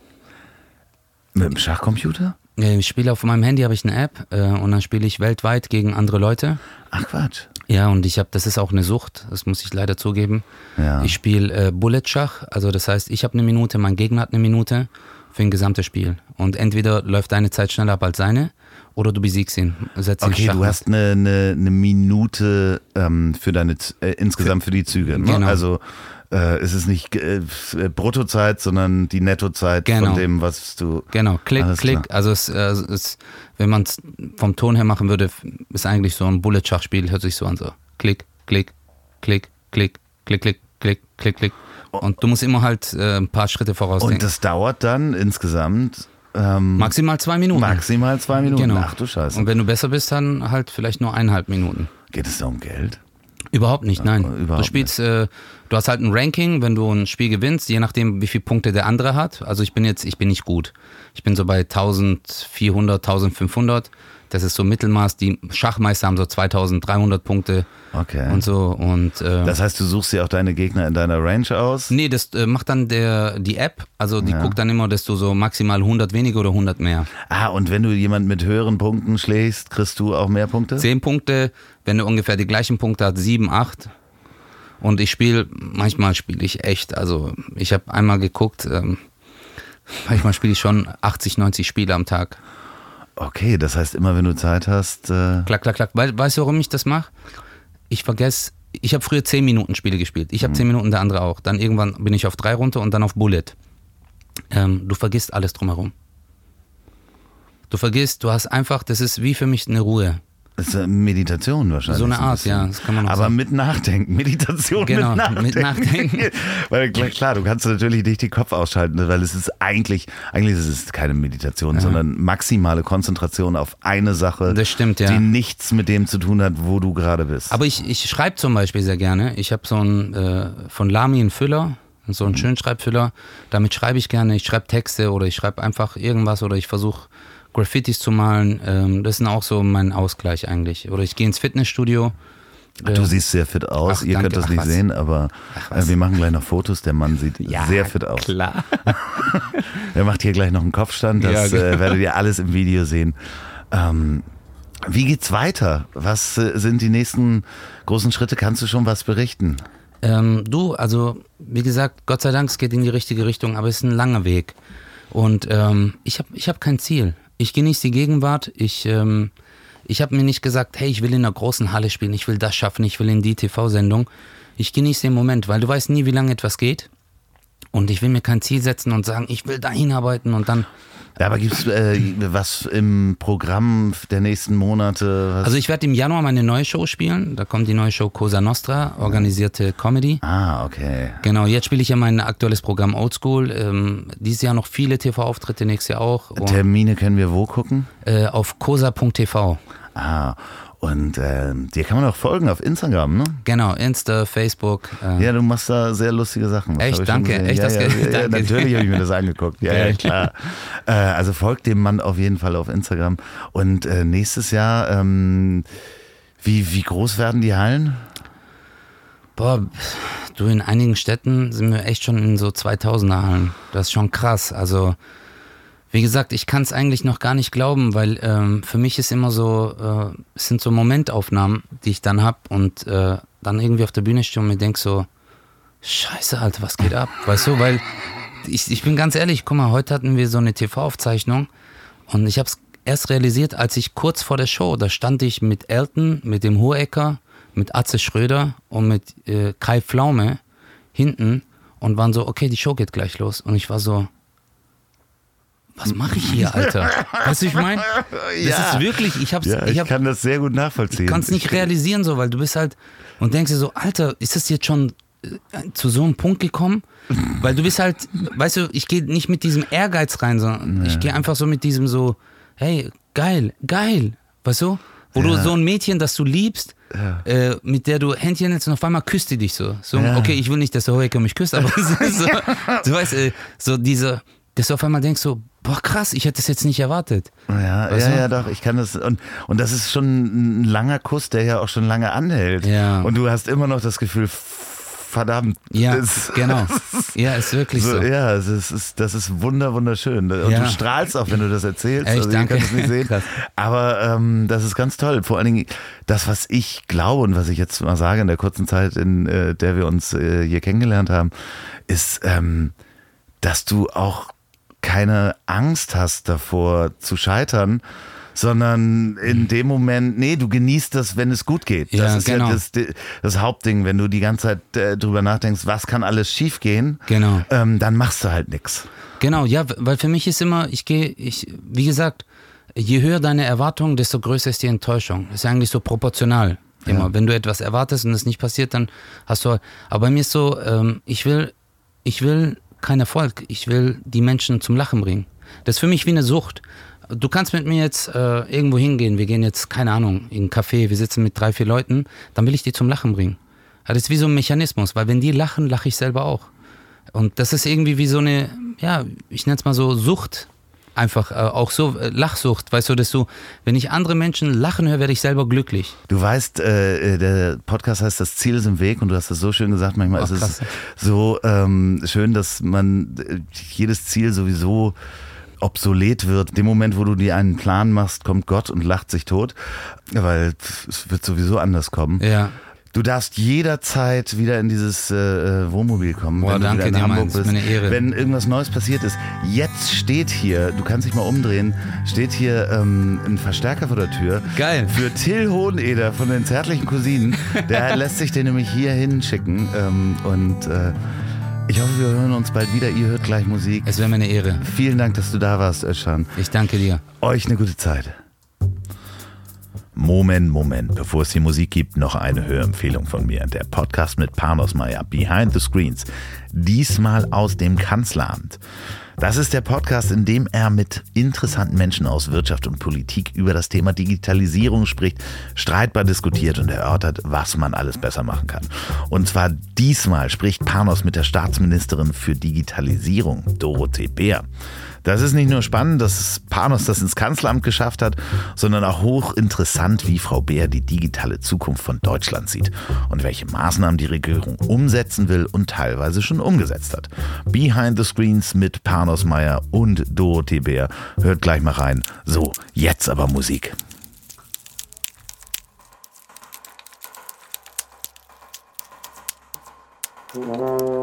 Mit dem Schachcomputer? Ich spiele auf meinem Handy, habe ich eine App äh, und dann spiele ich weltweit gegen andere Leute. Ach Quatsch. Ja, und ich habe, das ist auch eine Sucht, das muss ich leider zugeben. Ja. Ich spiele äh, Bullet-Schach, also das heißt, ich habe eine Minute, mein Gegner hat eine Minute für ein gesamtes Spiel. Und entweder läuft deine Zeit schneller ab als seine oder du besiegst ihn. Okay, du hast eine, eine, eine Minute ähm, für deine äh, insgesamt für die Züge. Ne? Genau. Also äh, es ist nicht äh, Bruttozeit, sondern die Nettozeit Genau. von dem, was du. Genau, Klick, Klick. Also es, äh, es, wenn man es vom Ton her machen würde, ist eigentlich so ein Bullet-Schachspiel, hört sich so an so. Klick, Klick, Klick, Klick, Klick, Klick, Klick, Klick, Klick. Und du musst immer halt äh, ein paar Schritte Und vorausdenken. das dauert dann insgesamt ähm, Maximal zwei Minuten. maximal zwei Minuten. Genau. Ach du Scheiße. Und wenn du besser bist, dann halt vielleicht nur eineinhalb Minuten. Geht es da um Geld? Überhaupt nicht, nein. überhaupt du spielst, äh, du hast halt ein Ranking, wenn du ein Spiel gewinnst, je nachdem, wie viele Punkte der andere hat. Also ich bin jetzt, ich bin nicht gut. Ich bin so bei 1400, 1500. Das ist so Mittelmaß. Die Schachmeister haben so 2300 Punkte Okay. und so. Und äh, Das heißt, du suchst dir auch deine Gegner in deiner Range aus? nee, das äh, macht dann der die App. Also die guckt dann immer, dass du so maximal 100 weniger oder 100 mehr. Ah, und wenn du jemanden mit höheren Punkten schlägst, kriegst du auch mehr Punkte? 10 Punkte, wenn du ungefähr die gleichen Punkte hast, 7, 8. Und ich spiele, manchmal spiele ich echt, also ich habe einmal geguckt, ähm, manchmal spiele ich schon 80, 90 Spiele am Tag. Okay, das heißt, immer wenn du Zeit hast, äh, Klack, klack, klack. Wei- Weißt du, warum ich das mache? Ich vergesse, ich habe früher 10 Minuten Spiele gespielt. Ich habe 10 Minuten, der andere auch. Dann irgendwann bin ich auf 3 runter und dann auf Bullet. Ähm, du vergisst alles drumherum. Du vergisst, du hast einfach, das ist wie für mich eine Ruhe. Das ist Meditation wahrscheinlich. So eine ein Art, bisschen. ja, das kann man Aber sagen. mit Nachdenken, Meditation Genau, mit mit Nachdenken. Nachdenken. weil klar, klar, du kannst natürlich nicht den Kopf ausschalten, weil es ist eigentlich, eigentlich ist es keine Meditation, sondern maximale Konzentration auf eine Sache, Das stimmt, ja. die nichts mit dem zu tun hat, wo du gerade bist. Aber ich, ich schreibe zum Beispiel sehr gerne. Ich habe so einen äh, von Lamy einen Füller, so einen Schönschreibfüller. Damit schreibe ich gerne. Ich schreibe Texte oder ich schreibe einfach irgendwas oder ich versuche Graffitis zu malen. Ähm, das ist auch so mein Ausgleich eigentlich. Oder ich gehe ins Fitnessstudio. du siehst sehr fit aus. Ach, Ihr danke. könnt das Ach, nicht was. sehen, aber äh, wir machen gleich noch Fotos. Der Mann sieht sehr fit aus. Klar. Er macht hier gleich noch einen Kopfstand, das Ja, äh, werdet ihr alles im Video sehen. Ähm, wie geht's weiter? Was äh, sind die nächsten großen Schritte? Kannst du schon was berichten? Ähm, du, also wie gesagt, Gott sei Dank, es geht in die richtige Richtung, aber es ist ein langer Weg. Und ähm, ich habe ich hab kein Ziel. Ich genieße die Gegenwart. Ich, ähm, ich habe mir nicht gesagt, hey, ich will in einer großen Halle spielen, ich will das schaffen, ich will in die TV-Sendung. Ich genieße den Moment, weil du weißt nie, wie lange etwas geht. Und ich will mir kein Ziel setzen und sagen, ich will dahin arbeiten und dann. Ja, aber gibt's äh, was im Programm der nächsten Monate? Was? Also ich werde im Januar meine neue Show spielen. Da kommt die neue Show Cosa Nostra, organisierte Comedy. ah, okay. Genau, jetzt spiele ich ja mein aktuelles Programm Oldschool. Ähm, dieses Jahr noch viele TV-Auftritte, nächstes Jahr auch. Und, Termine können wir wo gucken? äh, auf cosa.tv. Ah, und ähm, dir kann man auch folgen auf Instagram, ne? Genau, Insta, Facebook. Äh, Ja, du machst da sehr lustige Sachen. Das Echt? Danke. Echt, ja, das ja, ja, danke. Natürlich habe ich mir das angeguckt. Ja, ja klar. Äh, also folgt dem Mann auf jeden Fall auf Instagram. Und äh, nächstes Jahr, ähm, wie, wie groß werden die Hallen? Boah, du, in einigen Städten sind wir echt schon in so 2000er Hallen. Das ist schon krass. Also, wie gesagt, ich kann es eigentlich noch gar nicht glauben, weil ähm, für mich ist immer so, äh, es sind so Momentaufnahmen, die ich dann hab und äh, dann irgendwie auf der Bühne stehe und mir denk so, Scheiße, Alter, was geht ab? Weißt du, weil ich, ich bin ganz ehrlich, guck mal, heute hatten wir so eine TV-Aufzeichnung und ich habe es erst realisiert, als ich kurz vor der Show, da stand ich mit Elton, mit dem Hohecker, mit Atze Schröder und mit äh, Kai Pflaume hinten und waren so, okay, die Show geht gleich los. Und ich war so, was mache ich hier, Alter? Weißt du, ich meine? Das ist wirklich, ich hab's, Ja, ich ich hab, kann das sehr gut nachvollziehen. kannst nicht realisieren so, weil du bist halt und denkst dir so, Alter, ist das jetzt schon äh, zu so einem Punkt gekommen? Weil du bist halt, weißt du, ich gehe nicht mit diesem Ehrgeiz rein, sondern ich gehe einfach so mit diesem so, hey, geil, geil, weißt du? Wo du so ein Mädchen, das du liebst, äh, mit der du Händchen hältst und auf einmal küsst die dich so. So, Ja. okay, ich will nicht, dass der Hohecker mich küsst, aber so, so, du weißt, äh, so diese, dass du auf einmal denkst so, boah krass, ich hätte das jetzt nicht erwartet. Ja, Weißt ja, du? ja, doch, ich kann das. Und, und das ist schon ein langer Kuss, der ja auch schon lange anhält. Ja. Und du hast immer noch das Gefühl, verdammt. Ja, Es- genau. Ja, ist wirklich so. Ja, es ist, ist, das ist wunder, wunderschön. Und Ja. du strahlst auch, wenn du das erzählst. Echt, also, danke. Es nicht sehen. Aber ähm, das ist ganz toll. Vor allen Dingen das, was ich glaube und was ich jetzt mal sage in der kurzen Zeit, in äh, der wir uns äh, hier kennengelernt haben, ist, ähm, dass du auch keine Angst hast davor zu scheitern, sondern in dem Moment, nee, du genießt das, wenn es gut geht. Das Ja, ist genau. ja das, das Hauptding, wenn du die ganze Zeit äh, drüber nachdenkst, was kann alles schiefgehen, Genau. ähm, dann machst du halt nix. Genau, ja, weil für mich ist immer, ich gehe, ich, wie gesagt, je höher deine Erwartung, desto größer ist die Enttäuschung. Ist ja eigentlich so proportional. Immer. Wenn du etwas erwartest und es nicht passiert, dann hast du. Aber bei mir ist so, ähm, ich will, ich will keinen Erfolg. Ich will die Menschen zum Lachen bringen. Das ist für mich wie eine Sucht. Du kannst mit mir jetzt äh, irgendwo hingehen. Wir gehen jetzt, keine Ahnung, in einen Café. Wir sitzen mit drei, vier Leuten. Dann will ich die zum Lachen bringen. Das ist wie so ein Mechanismus, weil wenn die lachen, lache ich selber auch. Und das ist irgendwie wie so eine, ja, ich nenne es mal so Sucht. Einfach äh, auch so äh, Lachsucht, weißt du, dass du, wenn ich andere Menschen lachen höre, werde ich selber glücklich. Du weißt, äh, der Podcast heißt Das Ziel ist im Weg und du hast das so schön gesagt, manchmal Oh, ist es krass. so ähm, schön, dass man äh, jedes Ziel sowieso obsolet wird. Dem Moment, wo du dir einen Plan machst, kommt Gott und lacht sich tot, weil es wird sowieso anders kommen. Ja. Du darfst jederzeit wieder in dieses äh, äh, Wohnmobil kommen, Boah, wenn du danke wieder in Hamburg Mann, ist bist. mir eine Ehre. Wenn irgendwas Neues passiert ist. Jetzt steht hier, du kannst dich mal umdrehen, steht hier ähm, ein Verstärker vor der Tür. Geil. Für Till Hoheneder von den zärtlichen Cousinen. Der lässt sich den nämlich hier hinschicken. Ähm, und äh, ich hoffe, wir hören uns bald wieder. Ihr hört gleich Musik. Es wäre mir eine Ehre. Vielen Dank, dass du da warst, Özcan. Ich danke dir. Euch eine gute Zeit. Moment, Moment, bevor es die Musik gibt, noch eine Hörempfehlung von mir. Der Podcast mit Panos Meyer, Behind the Screens. Diesmal aus dem Kanzleramt. Das ist der Podcast, in dem er mit interessanten Menschen aus Wirtschaft und Politik über das Thema Digitalisierung spricht, streitbar diskutiert und erörtert, was man alles besser machen kann. Und zwar diesmal spricht Panos mit der Staatsministerin für Digitalisierung, Dorothee Bär. Das ist nicht nur spannend, dass Panos das ins Kanzleramt geschafft hat, sondern auch hochinteressant, wie Frau Beer die digitale Zukunft von Deutschland sieht und welche Maßnahmen die Regierung umsetzen will und teilweise schon umgesetzt hat. Behind the Screens mit Panos Meyer und Dorothee Bär. Hört gleich mal rein. So, jetzt aber Musik. Thank